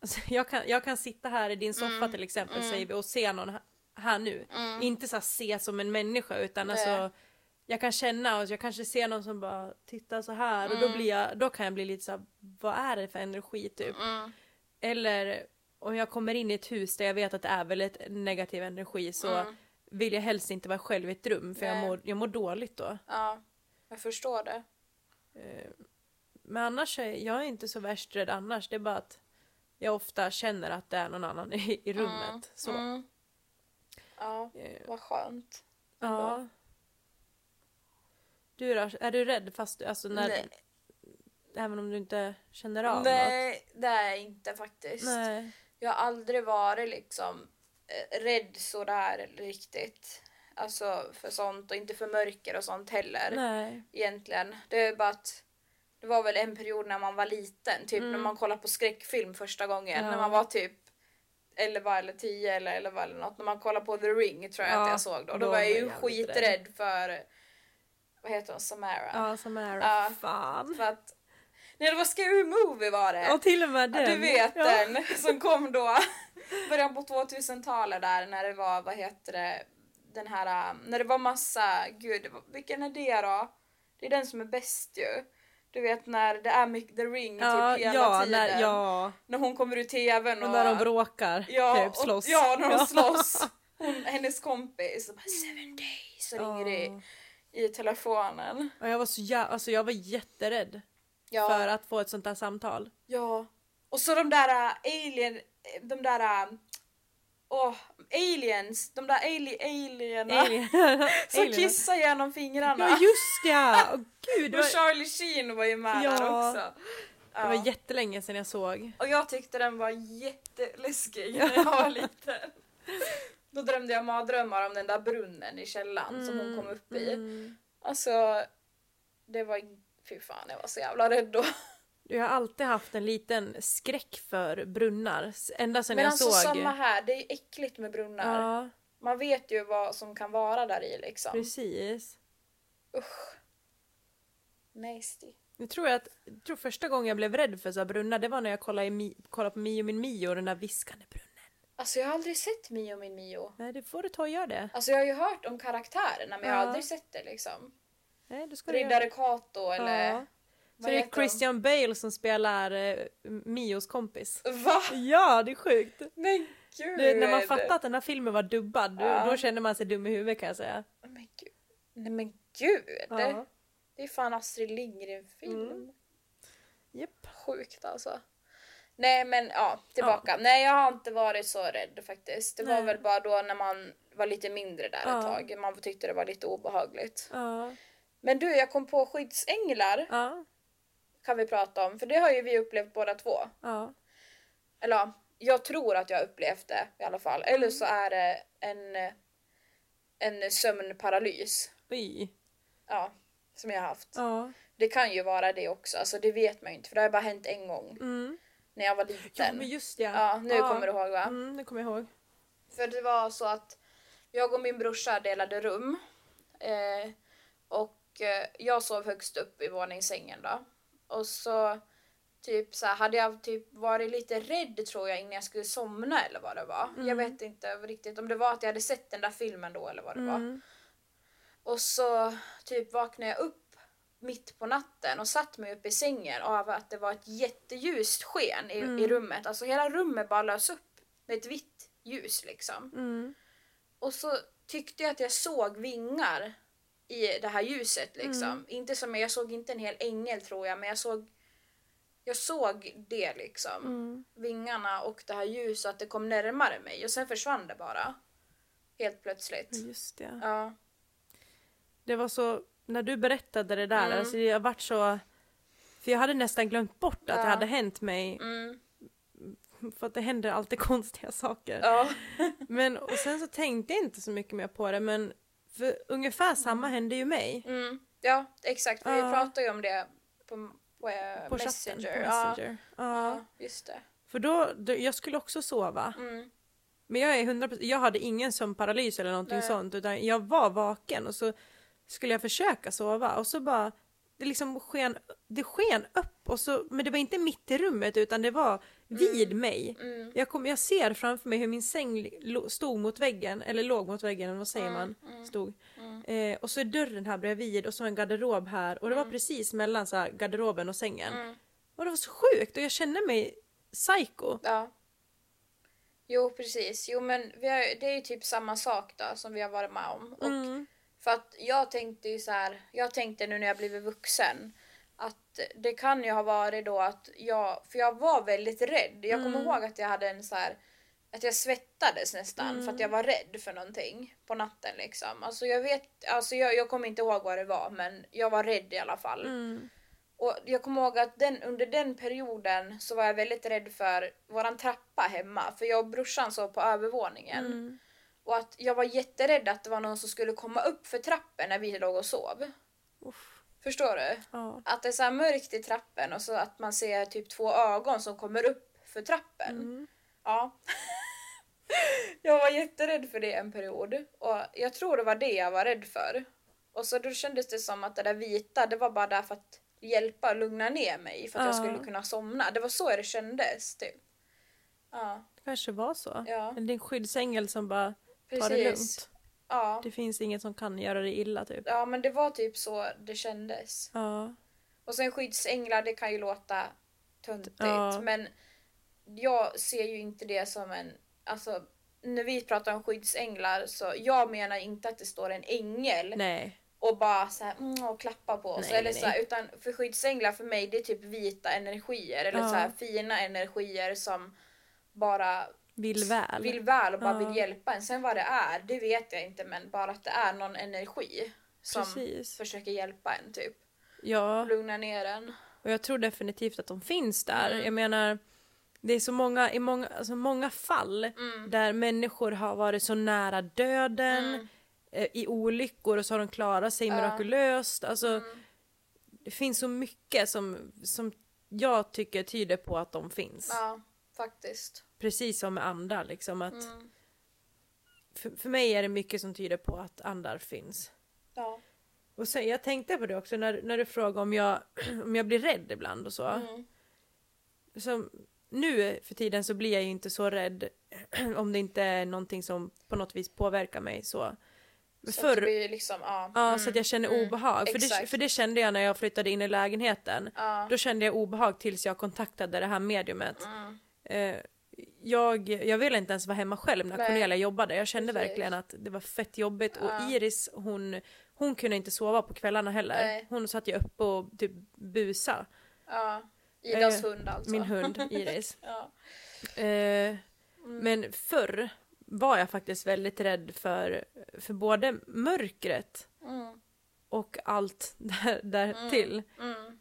alltså, jag, kan, jag kan sitta här i din soffa Mm. till exempel säger vi och se någon här, nu. Mm. Inte så se som en människa utan Nej. alltså jag kan känna och jag kanske ser någon som bara tittar så här och då Mm. blir jag, då kan jag bli lite så här, vad är det för energi typ? Mm. Eller om jag kommer in i ett hus där jag vet att det är väldigt negativ energi så Mm. vill jag helst inte vara själv i ett rum för jag Nej. mår, jag mår dåligt då. Ja, jag förstår det. Eh, Men annars är jag är inte så värst rädd annars. Det är bara att jag ofta känner att det är någon annan i, i rummet. Så. Mm. Ja, Eh, vad skönt. Ja. Du då? Är du rädd fast alltså när, Nej. även om du inte känner av något? Nej, det är jag inte faktiskt. Nej. Jag har aldrig varit liksom eh, rädd sådär riktigt. Alltså för sånt och inte för mörker och sånt heller. Nej. Egentligen. Det är bara att det var väl en period när man var liten, typ när man kollade på skräckfilm första gången. Mm. Ja. När man var typ 11 eller 10 eller 11 eller något. När man kollade på The Ring tror jag Ja, att jag såg då. Då då var jag ju skiträdd för, vad heter hon, Samara? Ja, Samara. Ja. Fan. För att, nej det var Scary Movie var det. Och till och med Ja, den. du vet ja. den som kom då början på 2000-talet där när det var, vad heter det, den här, när det var massa, gud vilken är det då? Det är den som är bäst ju. Du vet när det är mycket The Ring Ja, typ hela ja, tiden. när, ja. När hon kommer ur tvn och... Och när de bråkar, ja, typ slåss. Och, ja, när de slåss. Hon, hennes kompis, och bara, seven days, så ringer det i telefonen. Och jag var så jä- alltså jag var jätterädd Ja. för att få ett sånt där samtal. Ja. Och så de där äh, alien, de där, äh, åh, aliens, de där ali, alienerna Alien. som Alien. kissar genom fingrarna. Ja just ja! Åh, gud, det Och var, Charlie Sheen var ju med Ja. där också. det var jättelänge sedan jag såg. Och jag tyckte den var jätteläskig när jag var liten. Då drömde jag mardrömmar om den där brunnen i källaren som hon kom upp i. Mm. Alltså, det var, fy fan jag var så jävla rädd då. Jag har alltid haft en liten skräck för brunnar. Ända sedan Men jag alltså såg... samma här, det är äckligt med brunnar. Ja, Man vet ju vad som kan vara där i liksom. precis. Usch. Nasty. Jag tror att jag tror första gången jag blev rädd för så brunnar det var när jag kollade, i kollade på Mio min Mio, den där viskande brunnen. Alltså jag har aldrig sett Mio min Mio. Nej, det får du ta och göra det. Alltså jag har ju hört om karaktärerna men jag har Ja. aldrig sett det liksom. Nej, du ska du göra. Riddare Kato eller... Ja. Så det är heter de? Christian Bale som spelar eh, Mios kompis. Va? Ja, det är sjukt. Men gud! Du, när man fattar att den här filmen var dubbad, då, Ja. då känner man sig dum i huvudet kan jag säga. Men gud. Nej men gud! Ja. Det är fan Astrid Lindgren-film. Mm. Japp. Sjukt alltså. Nej men ja, tillbaka. Nej jag har inte varit så rädd faktiskt. Det var Nej. väl bara då när man var lite mindre där Ja. ett tag. Man tyckte det var lite obehagligt. Ja. Men du, jag kom på skyddsänglar Ja. kan vi prata om. För det har ju vi upplevt båda två. Ja. Eller ja, jag tror att jag har upplevt det i alla fall. Eller Mm. så är det en, en sömnparalys. Oj. Ja, som jag har haft. Ja. Det kan ju vara det också, alltså det vet man ju inte för det har bara hänt en gång Mm. när jag var Ja, liten. men just det. Ja, nu kommer du ihåg va? Mm, det kommer jag ihåg. För det var så att jag och min brorsa delade rum. Eh, och jag sov högst upp i våningssängen då. Och så typ så här, hade jag typ varit lite rädd tror jag innan jag skulle somna eller vad det var. Jag vet inte riktigt om det var att jag hade sett den där filmen då eller vad det var. Mm. Och så typ vaknade jag upp mitt på natten och satt mig upp i sängen av att det var ett jätteljust sken i, i rummet. Alltså hela rummet bara lös upp med ett vitt ljus liksom. Mm. Och så tyckte jag att jag såg vingar i det här ljuset liksom. Inte som, jag såg inte en hel ängel tror jag men jag såg jag såg det liksom. Mm. Vingarna och det här ljuset att det kom närmare mig och sen försvann det bara. Helt plötsligt. Just det. Ja. Det var så, när du berättade det där, Mm. alltså jag vart så... För jag hade nästan glömt bort att Ja. det hade hänt mig, Mm. för att det händer alltid konstiga saker. Ja. Men, och sen så tänkte jag inte så mycket mer på det, men för ungefär samma hände ju mig. Mm. Ja, exakt. För Ja. vi pratade ju om det på, på, eh, På Messenger. chatten, på. Messenger. Ja. ja, just det. För då, då, jag skulle också sova. Mm. Men jag är 100%, jag hade ingen sömnparalys eller någonting Nej. sånt utan jag var vaken och så skulle jag försöka sova och så bara det liksom sken, det sken upp och så, men det var inte mitt i rummet utan det var vid mig. Mm. Jag, kom, jag ser framför mig hur min säng stod mot väggen, eller låg mot väggen, vad säger Mm, man? Stod. Eh, och så är dörren här bredvid och så en garderob här och det var precis mellan så här, garderoben och sängen. Mm. Och det var så sjukt och jag kände mig psycho. Ja. Jo, precis. Jo, men har, det är ju typ samma sak då som vi har varit med om. Och Mm. För att jag tänkte ju så här, jag tänkte nu när jag blivit vuxen det kan ju ha varit då att jag, för jag var väldigt rädd. Jag kommer ihåg att jag hade en så här att jag svettades nästan för att jag var rädd för någonting på natten liksom. Alltså jag vet, alltså jag, jag kommer inte ihåg vad det var men jag var rädd i alla fall. Mm. Och jag kommer ihåg att den, under den perioden så var jag väldigt rädd för våran trappa hemma. För jag och brorsan sov på övervåningen. Mm. Och att jag var jätterädd att det var någon som skulle komma upp för trappen när vi låg och sov. Uff. Förstår du? Ja. Att det är så här mörkt i trappen och så att man ser typ två ögon som kommer upp för trappen. Mm. Ja. jag var jätterädd för det en period och jag tror det var det jag var rädd för. Och så då kändes det som att det där vita, det var bara där för att hjälpa och lugna ner mig för att jag Ja. skulle kunna somna. Det var så det kändes typ. Ja, Det kanske var så. Ja. En skyddsängel som bara tar det precis. lugnt. Ja. Det finns inget som kan göra dig illa typ. ja, men det var typ så det kändes. Ja. Och sen skyddsänglar, det kan ju låta töntigt Ja. men jag ser ju inte det som en, alltså när vi pratar om skyddsänglar så jag menar inte att det står en ängel Nej. och bara så här, mm, och klappar på oss. Nej, eller nej, så här, utan för skyddsänglar för mig det är typ vita energier eller Ja. så här fina energier som bara Vill väl. vill väl och bara vill hjälpa en. Sen vad det är, det vet jag inte men bara att det är någon energi som Precis. försöker hjälpa en typ. Ja. Lugna ner en. Och jag tror definitivt att de finns där. Mm. Jag menar, det är så många, i många, alltså många fall Mm. där människor har varit så nära döden Mm. eh, i olyckor och så har de klarat sig Ja. mirakulöst. Alltså, Mm. det finns så mycket som, som jag tycker tyder på att de finns. Ja, faktiskt. Precis som med andar liksom. Att Mm. för, för mig är det mycket som tyder på att andar finns. Ja. Och sen, jag tänkte på det också när, när du frågade om jag, om jag blir rädd ibland och så. Mm. Som, nu för tiden så blir jag ju inte så rädd om det inte är någonting som på något vis påverkar mig så. Så att förr, blir liksom, ja. ja, Mm. så att jag känner Mm. obehag. För det, för det kände jag när jag flyttade in i lägenheten. Ja. Då kände jag obehag tills jag kontaktade det här mediumet. Mm. Eh, jag, jag ville inte ens vara hemma själv när Nej. Cornelia jobbade. Jag kände Precis. verkligen att det var fett jobbigt. Ja. Och Iris, hon, hon kunde inte sova på kvällarna heller. Nej. Hon satt ju uppe och typ busa. ja. Idas Eh, hund alltså. Min hund Iris. Ja. Eh, Mm. men förr var jag faktiskt väldigt rädd för, för både mörkret Mm. och allt där, därtill. Mm.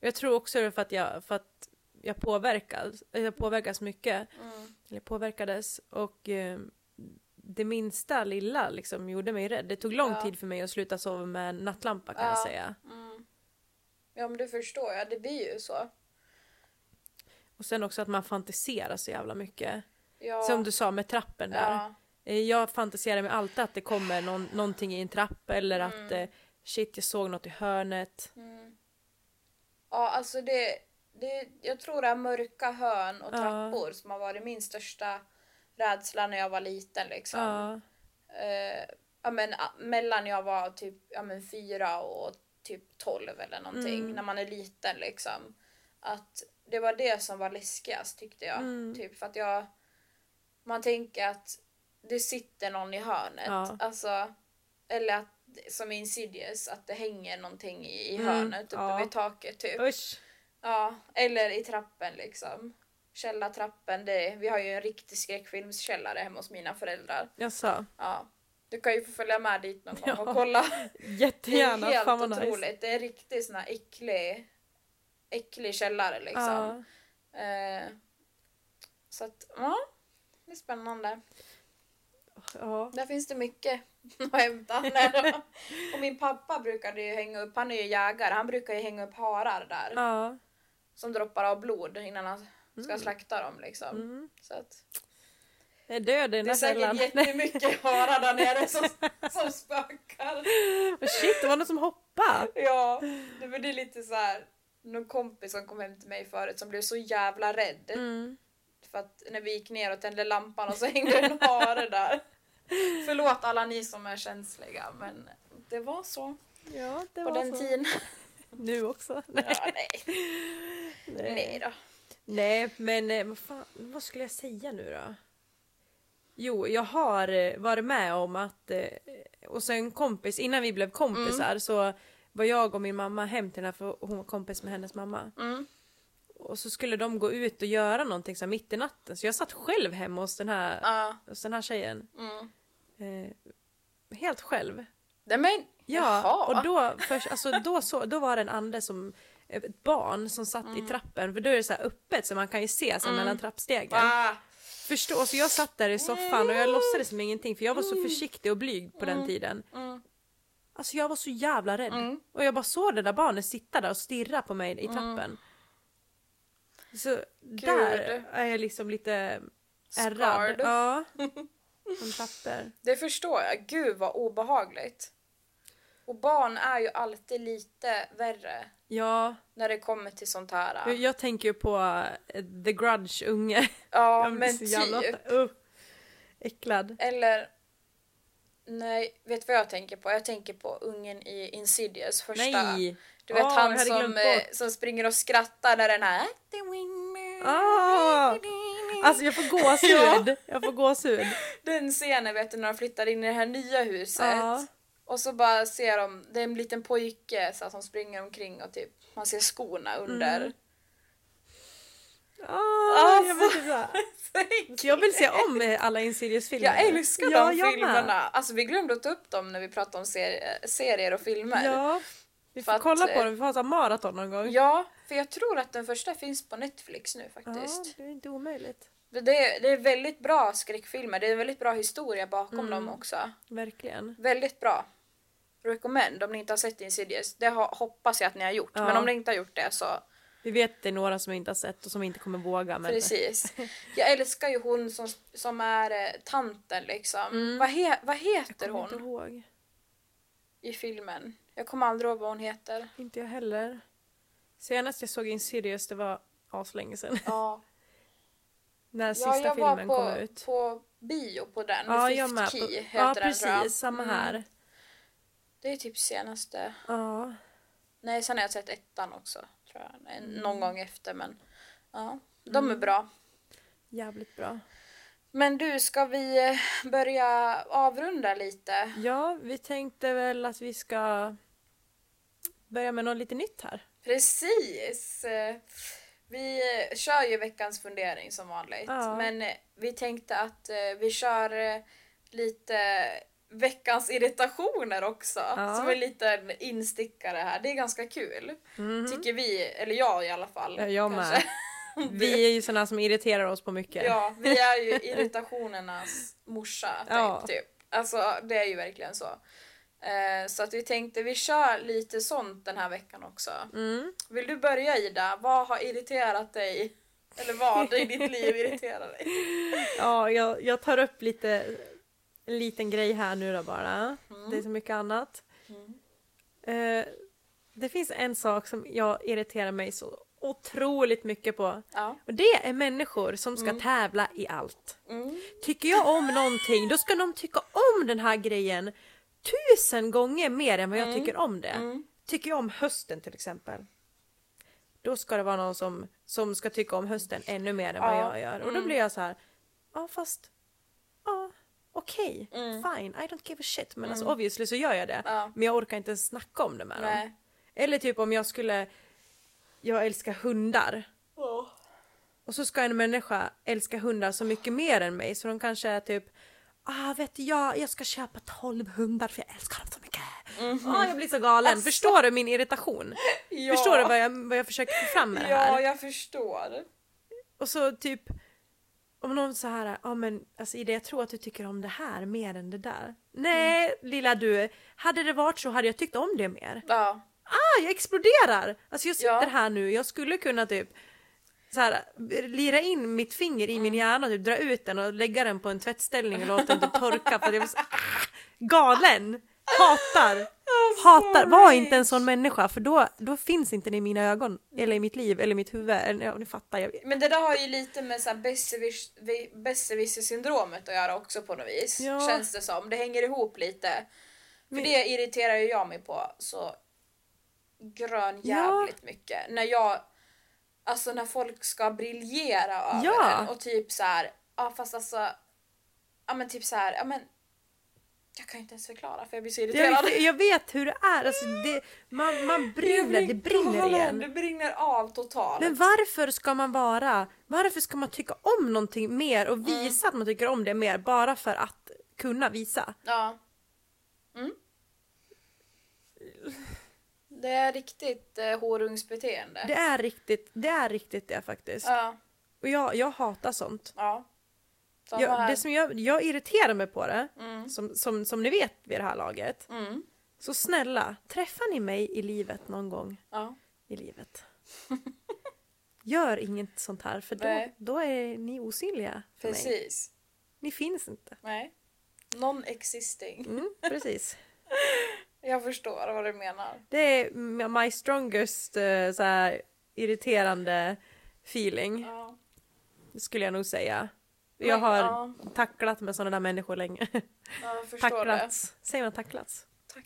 Jag tror också för att jag, för att jag påverkas, jag påverkas mycket. Mm. eller påverkades och eh, det minsta lilla liksom gjorde mig rädd. Det tog lång Ja. tid för mig att sluta sova med en nattlampa kan jag Ja. säga. Mm. Ja men det förstår jag, det blir ju så. Och sen också att man fantiserar så jävla mycket. Ja. Som du sa med trappen där. Ja. Eh, Jag fantiserar med alltid att det kommer någon, någonting i en trapp eller att Mm. eh, shit jag såg något i hörnet. Mm. Ja alltså det, det, jag tror det är mörka hörn och Ja. trappor som har varit min största rädsla när jag var liten liksom. Ja, eh, ja, men, a- mellan jag var typ ja, men, fyra och typ tolv eller någonting. Mm. När man är liten liksom. Att det var det som var läskigast tyckte jag. Mm. Typ för att jag... Man tänker att det sitter någon i hörnet. Ja. Alltså, eller att som i Insidious, att det hänger någonting i, i Mm, hörnet uppe ja. vid taket typ. usch. Ja, eller i trappen liksom. Källartrappen, det, vi har ju en riktig skräckfilmskällare hemma hos mina föräldrar. Jag sa. Ja. Du kan ju få följa med dit någon gång Ja, och kolla. Det Jättegärna. är helt Fan vad otroligt. nice. Det är en riktig sån här äcklig, äcklig källare liksom. Ja. Eh, så att, ja. Det är spännande. Ja. Där finns det mycket att hämta. Och min pappa brukade ju hänga upp, han är ju jägare, han brukar ju hänga upp harar där. ja. Som droppar av blod innan han ska Mm. slakta dem liksom. Mm. Så att, Jag är död i det den är där säkert fällan. jättemycket harar där nere som, som spökar. Men Shit, det var någon som hoppade. Ja, det, men det är lite så här. Någon kompis som kom hem till mig förut som blev så jävla rädd. Mm. För att när vi gick ner och tände lampan och så hängde en hare där. Förlåt alla ni som är känsliga men det var så Ja, det på var den så. tiden. Nu också. Ja, nej. nej då. Nej, men eh, vad, fan, vad skulle jag säga nu då? Jo, jag har eh, varit med om att, eh, och så en kompis, innan vi blev kompisar Mm. så var jag och min mamma hem till henne för hon var kompis med hennes mamma. Mm. Och så skulle de gå ut och göra någonting så mitt i natten. Så jag satt själv hemma hos den här, Ja. hos den här tjejen. Mm. Eh, helt själv. Nej men, Ja, jaha. och då, först, alltså, då, så, då var det en ande som ett barn som satt Mm. i trappen, för då är det så här öppet så man kan ju se så här mellan trappstegen. Ah. Förstå, så jag satt där i soffan och jag låtsades som ingenting för jag var så försiktig och blyg på den tiden. Mm. Alltså jag var så jävla rädd. Mm. Och jag bara såg det där barnet sitta där och stirra på mig i trappen. Så där är jag liksom lite ärrad. Ja. Som papper. Det förstår jag. Gud vad obehagligt. Och barn är ju alltid lite värre Ja, när det kommer till sånt här. jag, jag tänker ju på eh, The Grudge-unge. Ja, men jävla- typ. Uh, äcklad. Eller... Nej, vet du vad jag tänker på? Jag tänker på ungen i Insidious första. Nej! Du vet jag han som, eh, som springer och skrattar när den här... Ah! Alltså jag får gåshud. Jag får gåshud. Den scenen vet du när de flyttar in i det här nya huset. Ja. Och så bara ser de, det är en liten pojke så att som springer omkring och typ man ser skorna under. Mm. Ah, jag vet inte. Så jag vill se om eh, alla Insidious-filmer. Jag älskar ja, de jag filmerna. Med. Alltså vi glömde att ta upp dem när vi pratade om ser- serier och filmer. Ja. Vi får att, kolla på eh, dem, vi får ha här maraton någon gång. Ja, för jag tror att den första finns på Netflix nu Ja, faktiskt. det är inte omöjligt. Det, är, det är väldigt bra skräckfilmer, det är en väldigt bra historia bakom Mm. dem också. Verkligen. Väldigt bra. Recommend om ni inte har sett Insidious. Det har, hoppas jag att ni har gjort. Ja. Men om ni inte har gjort det så Vi vet att det är några som inte har sett och som inte kommer våga. Men... precis. Jag älskar ju hon som, som är eh, tanten liksom. Mm. Vad, he, vad heter Jag kommer inte hon ihåg. i filmen? Jag kommer aldrig ihåg vad hon heter. Inte jag heller. Senast jag såg Insidious det var aslänge sedan. Ja, När sista ja jag var filmen på, kom ut. på bio på den. Ja, Fifth jag med. Key På... heter Ja, den precis. tror jag. Samma Mm. Det är typ senaste. Ja. Nej, sen har jag sett ettan också. Tror jag. Mm. Någon gång efter men ja, de är bra. Jävligt bra. Men du, ska vi eh, börja avrunda lite? Ja, vi tänkte väl att vi ska börja med något lite nytt här. Precis! Vi eh, kör ju veckans fundering som vanligt. Ja. Men eh, vi tänkte att vi kör lite veckans irritationer också. Ja. Som en liten instickare här. Det är ganska kul. Tycker vi, eller jag i alla fall. Ja, jag med. Vi är ju sådana som irriterar oss på mycket. Ja, vi är ju irritationernas morsa typ. Ja. typ. Alltså det är ju verkligen så. Eh, så att vi tänkte vi kör lite sånt den här veckan också. Mm. Vill du börja Ida? Vad har irriterat dig? Eller vad i ditt liv irriterar dig? Ja, jag, jag tar upp lite en liten grej här nu då bara. Det är så mycket annat. Eh, det finns en sak som jag irriterar mig så otroligt mycket på. Ja. Och det är människor som ska tävla i allt. Mm. Tycker jag om någonting, då ska de tycka om den här grejen tusen gånger mer än vad jag tycker om det. Mm. Tycker jag om hösten till exempel. Då ska det vara någon som, som ska tycka om hösten ännu mer än vad Ja. jag gör. Och då blir jag så här, ja fast, okej, fine, I don't give a shit. Men alltså obviously så gör jag det. Ja. Men jag orkar inte snacka om det med dem. Nej. Eller typ om jag skulle, jag älskar hundar. Och så ska en människa älska hundar så mycket mer än mig så de kanske är typ Ah, vet du, jag, jag ska köpa 12 hundar för jag älskar dem så mycket. Ah, jag blir så galen. Alltså. Förstår du min irritation? Ja. Förstår du vad jag, vad jag försöker få fram med det Ja, här? jag förstår. Och så typ om någon så här, ja men alltså Ida jag tror att du tycker om det här mer än det där. Nej Mm. lilla du, hade det varit så hade jag tyckt om det mer. Ja. Ah, jag exploderar! Alltså jag sitter Ja. här nu, jag skulle kunna typ så här, lira in mitt finger i Mm. min hjärna, typ, dra ut den och lägga den på en tvättställning och låta den typ torka för att jag var så, ah, galen! Hatar! Hatar! Var inte en sån människa för då, då finns inte det i mina ögon eller i mitt liv eller i mitt huvud. Eller, Ja, ni fattar. Jag, Men det där har ju lite med besserwisser-syndromet att göra också på något vis. Ja. Känns det som. Det hänger ihop lite. För Men- det irriterar ju jag mig på så grön Ja. jävligt mycket. När jag, alltså när folk ska briljera över Ja. den och typ så här, ja fast alltså, ja men typ så här, ja men jag kan inte ens förklara för jag blir så irriterad. jag, jag vet hur det är. Alltså, det, man, man brinner, det brinner igen. Det brinner av totalt. Men varför ska man vara, varför ska man tycka om någonting mer och Mm. visa att man tycker om det mer bara för att kunna visa? Ja. Mm. Det är riktigt eh, horungsbeteende. Det är riktigt det, är riktigt det faktiskt. Ja. Och jag, jag hatar sånt. Ja. Samma Jag, här. det som jag, jag irriterar mig på det, Mm. som, som, som ni vet vid det här laget, Mm. Så snälla, träffar ni mig i livet någon gång Ja. i livet? Gör inget sånt här för då, Nej. då är ni osynliga för mig. Precis. Ni finns inte. Nej. Non-existing. Mm, precis. Jag förstår vad du menar. Det är my strongest eh, så här, irriterande feeling, Ja. skulle jag nog säga. Jag har ja. tacklat med sådana där människor länge. Ja, Tacklats. Säger man tacklats? Tack-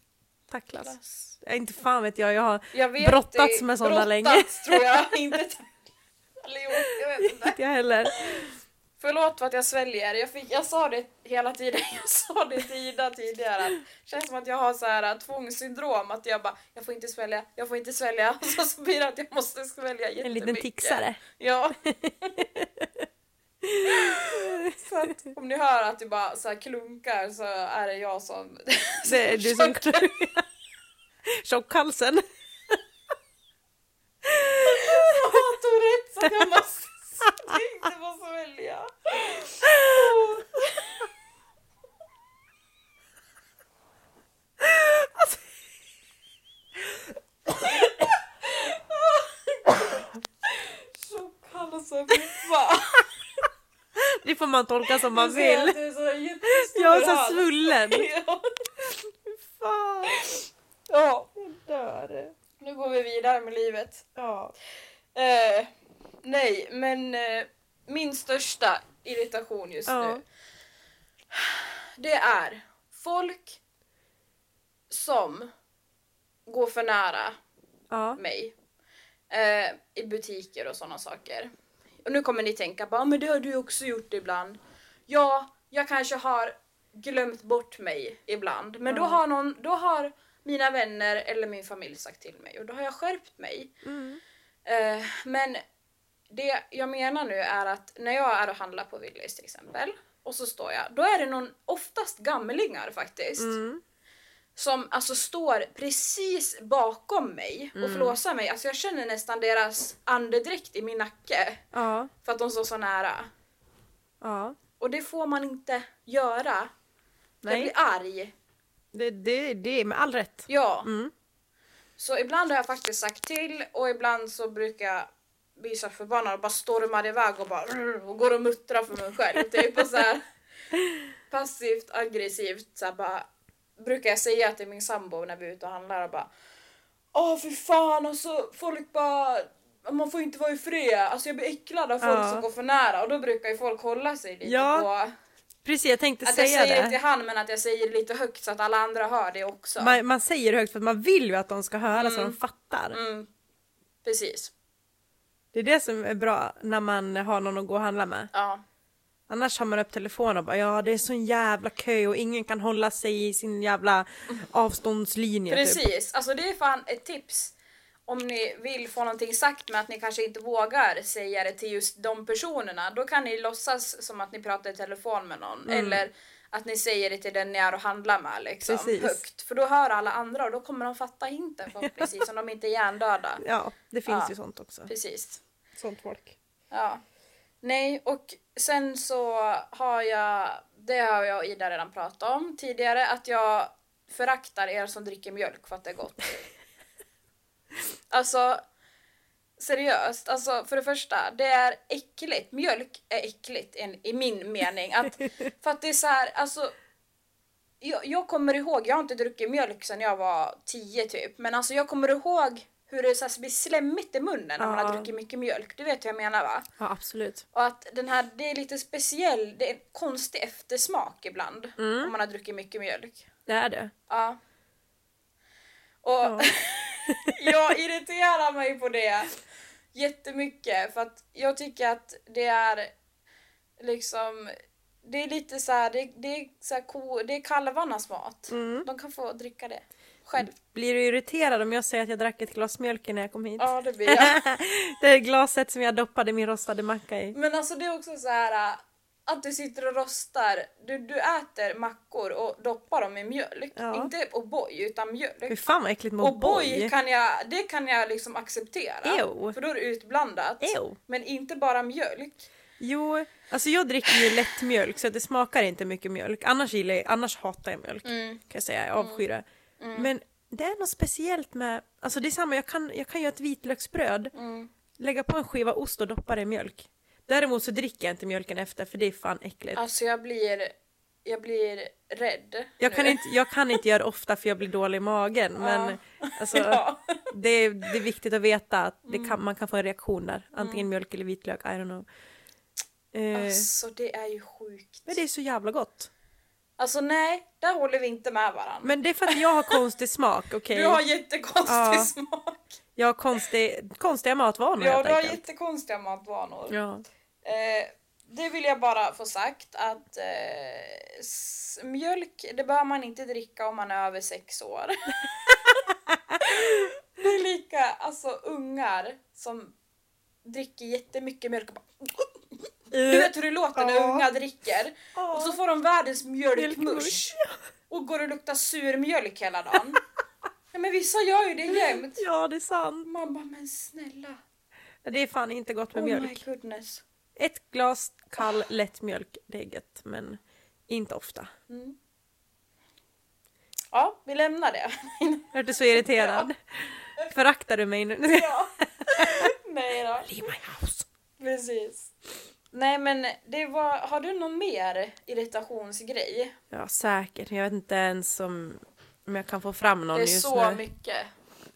Tacklats. det. Ja, inte fan vet jag, jag har Jag vet Brottats det. med sådana Brottats, länge. tror jag. inte Eller jo, jag vet inte. inte jag heller. Förlåt för att jag sväljer. Jag, fick, jag sa det hela tiden. Jag sa det till Ida tidigare. Att, känns som att jag har så här äh, tvångssyndrom. Att jag bara, jag får inte svälja, jag får inte svälja. Och så, så blir det att jag måste svälja jättemycket. En liten tixare. Ja. Så att om ni hör att det bara så klunkar så är det jag som... Det är du som Tjockhalsen. Jag har Tourettes så jag måste inte få svälja. Tjockhalsen, fy fan. Det får man tolka som man Du vill. det är så Jag är så svullen. Ja. Fan. Ja, Jag dör. nu går vi vidare med livet. Ja. Eh, nej, men eh, min största irritation just Ja. nu det är folk som går för nära Ja. mig eh, i butiker och sådana saker. Och nu kommer ni tänka bara, men det har du också gjort ibland. Ja, jag kanske har glömt bort mig ibland, men då, Ja. har någon, då har mina vänner eller min familj sagt till mig och då har jag skärpt mig. Mm. Eh, men det jag menar nu är att när jag är och handlar på Willys till exempel och så står jag, då är det någon, oftast gamlingar faktiskt, Mm. Som alltså står precis bakom mig och Mm. flåsar mig. Alltså jag känner nästan deras andedräkt i min nacke Ja. för att de står så nära. Ja. Och det får man inte göra. Jag Nej. blir arg. Det, det, det är med all rätt. Ja. Mm. Så ibland har jag faktiskt sagt till och ibland så brukar jag bli så förbannad och bara stormar iväg och bara och går och muttrar för mig själv. Typ och så här passivt aggressivt så här bara brukar jag säga till min sambo när vi är ute och handlar och bara Åh för fan alltså folk bara man får inte vara i fred. Alltså jag blir äcklad av folk Ja. som går för nära och då brukar ju folk hålla sig lite Ja, på Precis, jag tänkte att jag säga säger det det. till han men att jag säger det lite högt så att alla andra hör det också. Man, man säger det högt för att man vill ju att de ska höra så Mm. de fattar. Mm. Precis. Det är det som är bra när man har någon att gå och handla med. Ja. Annars har man upp telefonen och bara ja det är sån jävla kö och ingen kan hålla sig i sin jävla avståndslinje. Typ. Precis, alltså det är fan ett tips om ni vill få någonting sagt men att ni kanske inte vågar säga det till just de personerna. Då kan ni låtsas som att ni pratar i telefon med någon Mm. eller att ni säger det till den ni är och handlar med liksom, Precis. högt. För då hör alla andra och då kommer de fatta hinten förhoppningsvis om de inte är hjärndöda. Ja, det finns Ja. ju sånt också. Precis. Sånt folk. Ja. Nej, och sen så har jag, det har jag och Ida redan pratat om tidigare, att jag föraktar er som dricker mjölk för att det är gott. Alltså, seriöst, alltså för det första, det är äckligt. Mjölk är äckligt en- i min mening. Att, för att det är så här, alltså jag, jag kommer ihåg, jag har inte druckit mjölk sedan jag var 10 typ, men alltså jag kommer ihåg hur det så blir slemmigt i munnen när man har druckit mycket mjölk. Du vet vad jag menar va? Ja absolut. Och att den här, det är lite speciell, det är en konstig eftersmak ibland Mm. om man har druckit mycket mjölk. Det är det. Ja. Och Ja. jag irriterar mig på det jättemycket för att jag tycker att det är liksom det är lite så här, det, det är så här ko, det är kalvarnas mat. Mm. De kan få dricka det själv. Blir du irriterad om jag säger att jag drack ett glas mjölk när jag kom hit? Ja, det blir jag. det är glaset som jag doppade min rostade macka i. Men alltså det är också så här äh, att du sitter och rostar, du, du äter mackor och doppar dem i mjölk. Ja. Inte O'boy utan Fy mjölk. fan vad äckligt med O'boy kan jag, det kan jag liksom acceptera. Ew. För då är det utblandat. Ew. Men inte bara mjölk. Jo, alltså jag dricker ju lättmjölk så det smakar inte mycket mjölk. Annars gillar jag, annars hatar jag mjölk. Mm. Kan jag säga, jag avskyr det. Men det är något speciellt med, alltså det är samma, jag kan, jag kan göra ett vitlöksbröd, Mm. lägga på en skiva ost och doppa det i mjölk. Däremot så dricker jag inte mjölken efter för det är fan äckligt. Alltså jag blir, jag blir rädd. Jag kan, inte, jag kan inte göra det ofta för jag blir dålig i magen men alltså, Ja. det, är, det är viktigt att veta att det Mm. kan, man kan få en reaktion där. Antingen mjölk eller vitlök, I don't know. Eh, Alltså det är ju sjukt. men det är så jävla gott. Alltså nej, där håller vi inte med varandra. Men det är för att jag har konstig smak, okej? Du har jättekonstig Ja. smak. Jag har konstig, konstiga matvanor Ja, du har enkelt. jättekonstiga matvanor. Ja. Eh, det vill jag bara få sagt att eh, mjölk, det bör man inte dricka om man är över sex år. det är lika, alltså ungar som dricker jättemycket mjölk och bara Du vet hur det låter när Ja. unga dricker och så får de världens Mjölkmusch. och går och luktar sur mjölk hela dagen. Ja men vissa gör ju det jämt. ja, det är sant. Man bara men snälla. Det är fan inte gott med Oh my mjölk. goodness. Ett glas kall lätt mjölk, det är gött, men inte ofta. Ja, vi lämnar det. Jag är så irriterad. Föraktar du mig nu? ja. Nej då. Leave my house. Precis. Nej men det var, har du någon mer irritationsgrej? Ja, säkert. Jag vet inte ens om, om jag kan få fram någon Det är just så nu. mycket.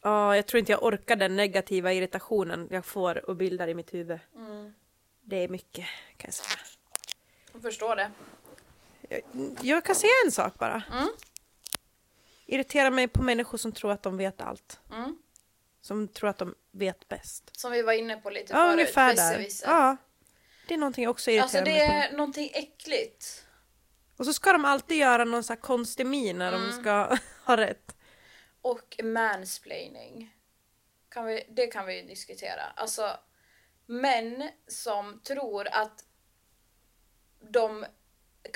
Ja, jag tror inte jag orkar den negativa irritationen jag får och bildar i mitt huvud. Mm. Det är mycket, kan jag säga. Jag förstår det. Jag, jag kan säga en sak bara. Mm. Irriterar mig på människor som tror att de vet allt. Mm. Som tror att de vet bäst. Som vi var inne på lite Ja, förut. ungefär där. Ja. Det är någonting jag också irriterar Alltså det mig på. är någonting äckligt. Och så ska de alltid göra någon så här konstig min när Mm. de ska ha rätt. Och mansplaining. Kan vi, det kan vi diskutera. Alltså män som tror att de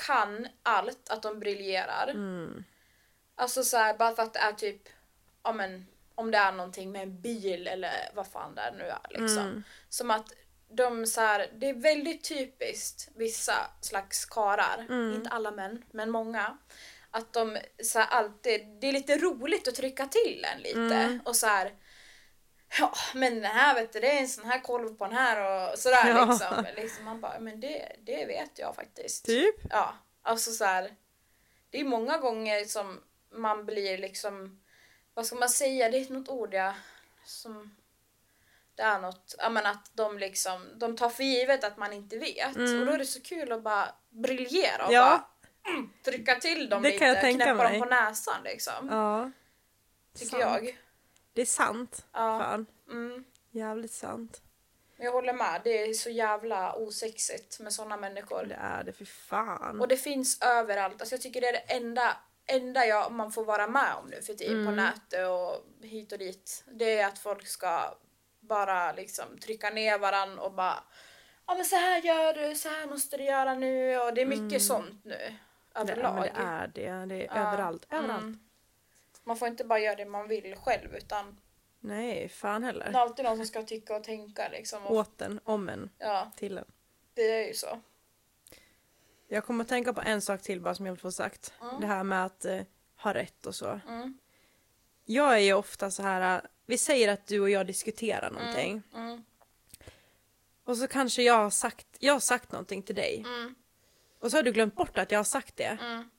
kan allt, att de briljerar. Mm. Alltså så här, bara för att det är typ, ja men om det är någonting med en bil eller vad fan det är nu är liksom. Mm. Som att de så här, det är väldigt typiskt vissa slags karar, Mm. inte alla män, men många. Att de så här, alltid, det är lite roligt att trycka till en lite Mm. och så här. Ja men den här vet du, det är en sån här kolv på den här och sådär Ja. liksom. liksom. Man bara, men det, det vet jag faktiskt. Typ. Ja, alltså så här. Det är många gånger som man blir liksom, vad ska man säga, det är något ord jag, som, det är något, ja men att de liksom, de tar för givet att man inte vet. Mm. Och då är det så kul att bara briljera och Ja. bara mm, trycka till dem Det lite, kan jag tänka knäppa mig. dem på näsan liksom. Ja. tycker sant. jag. Det är sant. Ja. Fan. Mm. Jävligt sant. Jag håller med, det är så jävla osexigt med sådana människor. Det är det, för fan. Och det finns överallt. Alltså jag tycker det är det enda, enda jag, man får vara med om nu för tiden på Mm. nätet och hit och dit. Det är att folk ska bara liksom trycka ner varann och bara Ja men så här gör du, så här måste du göra nu och det är mycket sånt nu. Mm. det, Överlag. ja, men det är det. Det är Ja. överallt. Överallt. Mm. Man får inte bara göra det man vill själv utan Nej, fan det är heller. alltid någon som ska tycka och tänka liksom. Och, Åt en, om en, ja, till en. det är ju så. Jag kommer att tänka på en sak till bara som jag vill få sagt. Mm. Det här med att eh, ha rätt och så. Mm. Jag är ju ofta så här, vi säger att du och jag diskuterar någonting. Mm. Och så kanske jag har sagt, jag har sagt någonting till dig. Mm. Och så har du glömt bort att jag har sagt det. Mm.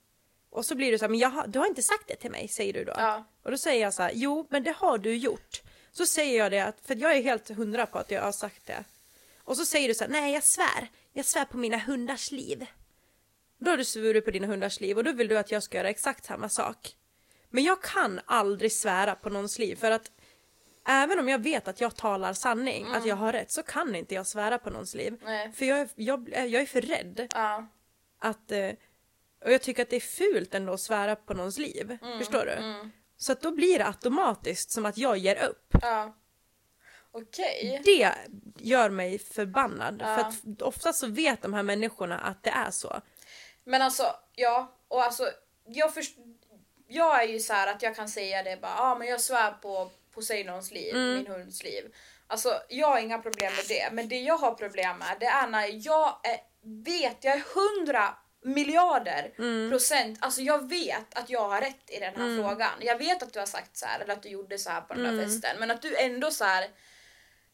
Och så blir du så här, men jag har, du har inte sagt det till mig, säger du då. Ja. Och då säger jag så här, jo men det har du gjort. Så säger jag det, att, för jag är helt hundra på att jag har sagt det. Och så säger du så här, nej jag svär, jag svär på mina hundars liv. Då har du svurit på dina hundars liv och då vill du att jag ska göra exakt samma sak. Men jag kan aldrig svära på någons liv för att även om jag vet att jag talar sanning, att jag har rätt, så kan inte jag svära på någons liv. Nej. För jag, är- jag, jag är för rädd Ja. att... eh, Och jag tycker att det är fult ändå att svära på någons liv. Förstår du? Mm. Så att då blir det automatiskt som att jag ger upp. Ja. Okej. Det gör mig förbannad. Ja. För att oftast så vet de här människorna att det är så. Men alltså, ja. Och alltså, jag, först, jag är ju så här att jag kan säga det bara, ja ah, men jag svär på Poseidons liv, min hunds liv. Alltså jag har inga problem med det. Men det jag har problem med det är när jag är, vet, jag är hundra miljarder Mm. procent, alltså jag vet att jag har rätt i den här frågan. Jag vet att du har sagt så här eller att du gjorde så här på den där Mm. festen men att du ändå så här.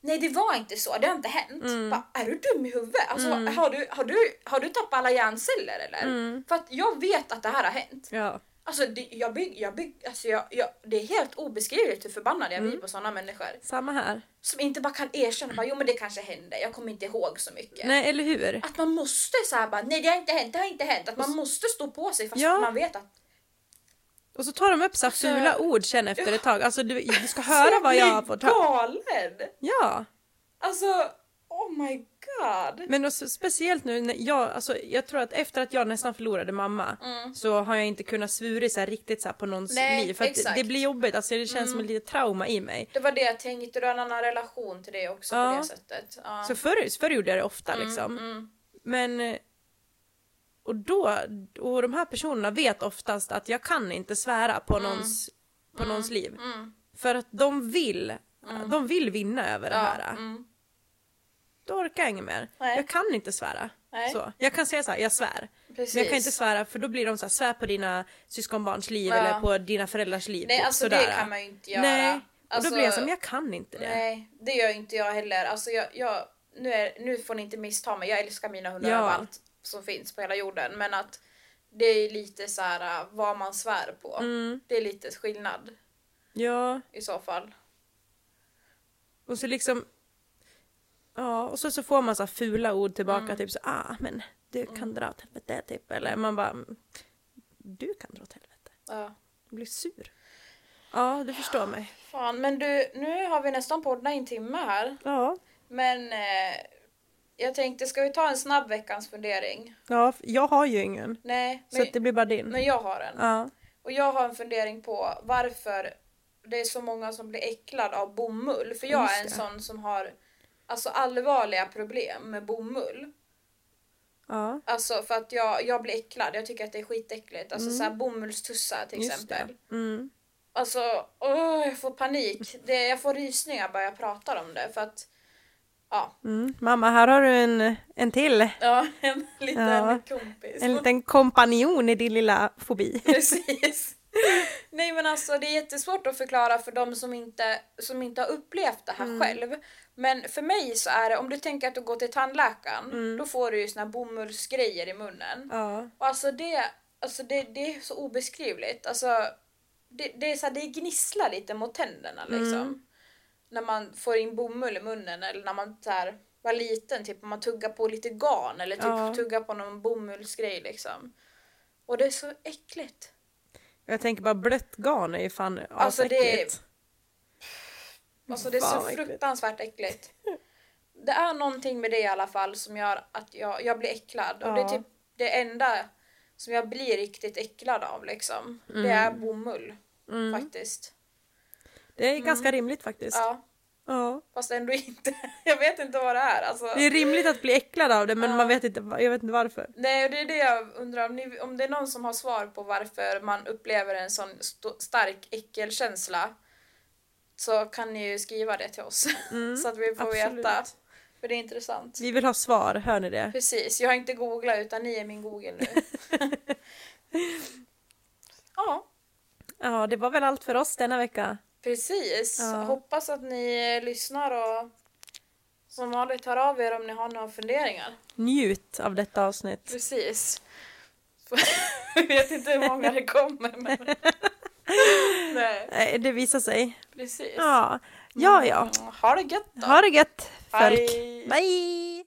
Nej det var inte så, det har inte hänt. Mm. Bara, är du dum i huvudet? Alltså, har, du, har, du, har du tappat alla hjärnceller eller? Mm. För att jag vet att det här har hänt. Ja. Alltså, det, jag bygg, jag bygg, alltså jag, jag, det är helt obeskrivligt hur förbannad jag Mm. blir på sådana människor. Samma här. Som inte bara kan erkänna bara, jo men det kanske hände, jag kommer inte ihåg så mycket. Nej, eller hur? Att man måste säga bara, nej det har inte hänt, det har inte hänt. Att man måste stå på sig fast Ja. man vet att Och så tar de upp så här Alltså- fula ord sen efter ett tag. Alltså du, du ska höra vad jag har fått höra. galen! Ja. Alltså, my god. Men också, speciellt nu när jag, alltså jag tror att efter att jag nästan förlorade mamma så har jag inte kunnat svura så här riktigt så här på någons Mm. Nej, liv. För det, exakt. Mm. det blir jobbigt, alltså det känns som ett litet trauma i mig. Det var det jag tänkte, du har en annan relation till det också Ja. på det sättet. Ja. Så förr, förr gjorde jag det ofta liksom. mm. Men och då, och de här personerna vet oftast att jag kan inte svära på någons, på någons liv. Mm. För att de vill, de vill vinna över det Ja, här. mm. Då orkar jag inget mer. Nej. Jag kan inte svära. Nej. Så. Jag kan säga så här, jag svär. Precis. Men jag kan inte svära för då blir de så här, svär på dina syskonbarns liv Ja. eller på dina föräldrars liv. Nej typ, alltså sådär. det kan man ju inte göra. Nej, och Alltså, då blir jag som, jag kan inte det. Nej, det gör inte jag heller. Alltså jag, jag, nu, är, nu får ni inte missta mig, jag älskar mina hundar Ja. över allt som finns på hela jorden. Men att det är lite så här äh, vad man svär på. Mm, Det är lite skillnad ja, i så fall. och så liksom Ja, och så, så får man så fula ord tillbaka, Mm. typ så ah men du kan dra åt helvete, typ. Eller man bara "Mm, du kan dra åt helvete. Ja. Jag blir sur. Ja, du förstår mig. Fan, men du, nu har vi nästan poddat en timme här. Ja, Men eh, jag tänkte, ska vi ta en snabb veckans fundering? ja jag har ju ingen. Nej, Så men, att det blir bara din. men jag har en. Ja. Och jag har en fundering på varför det är så många som blir äcklad av bomull. För jag Just är en det. sån som har alltså allvarliga problem med bomull. Ja, Alltså för att jag, jag blir äcklad. Jag tycker att det är skitäckligt. Alltså Mm. så här bomullstussar till just exempel. Mm. Alltså, åh, jag får panik. Det, jag får rysningar bara jag pratar om det. För att, ja, Mm. Mamma, här har du en, en till. ja en liten Ja. kompis. En liten kompanjon i din lilla fobi. Precis. Nej men alltså det är jättesvårt att förklara för de som inte, som inte har upplevt det här Mm. själv. Men för mig så är det, om du tänker att du går till tandläkaren, Mm. då får du ju såna bomullsgrejer i munnen. Ja. Och alltså det, alltså det, det är så obeskrivligt. Alltså, det, det, är så här, det gnisslar lite mot tänderna liksom. Mm. När man får in bomull i munnen eller när man så här, var liten, typ man tuggar på lite garn eller typ Ja. tuggar på någon bomullsgrej liksom. Och det är så äckligt. Jag tänker bara blött garn är ju fan Alltså, det är- asäckligt. Alltså det är så fruktansvärt äckligt. Det är någonting med det i alla fall som gör att jag, jag blir äcklad. Och det är Ja. typ det enda som jag blir riktigt äcklad av liksom. Det är bomull Mm. faktiskt. Det är ganska rimligt faktiskt. Ja, Ja. fast ändå inte. Jag vet inte vad det är. Alltså, Det är rimligt att bli äcklad av det men Ja. man vet inte, jag vet inte varför. nej, och det är det jag undrar om, ni, om det är någon som har svar på varför man upplever en sån st- stark äckelkänsla. Så kan ni ju skriva det till oss. Mm, så att vi får absolut. veta. För det är intressant. Vi vill ha svar, hör ni det? Precis, jag har inte googlat utan ni är min Google nu. ja, Ja, det var väl allt för oss denna vecka. precis. Ja. Hoppas att ni lyssnar och som vanligt hör av er om ni har några funderingar. Njut av detta avsnitt. Precis. Jag vet inte hur många det kommer men... Nej, Nej, Det visar sig. precis. Ja, ja. ja. Mm, Ha det gött då. Ha det gött folk. Hej. Bye!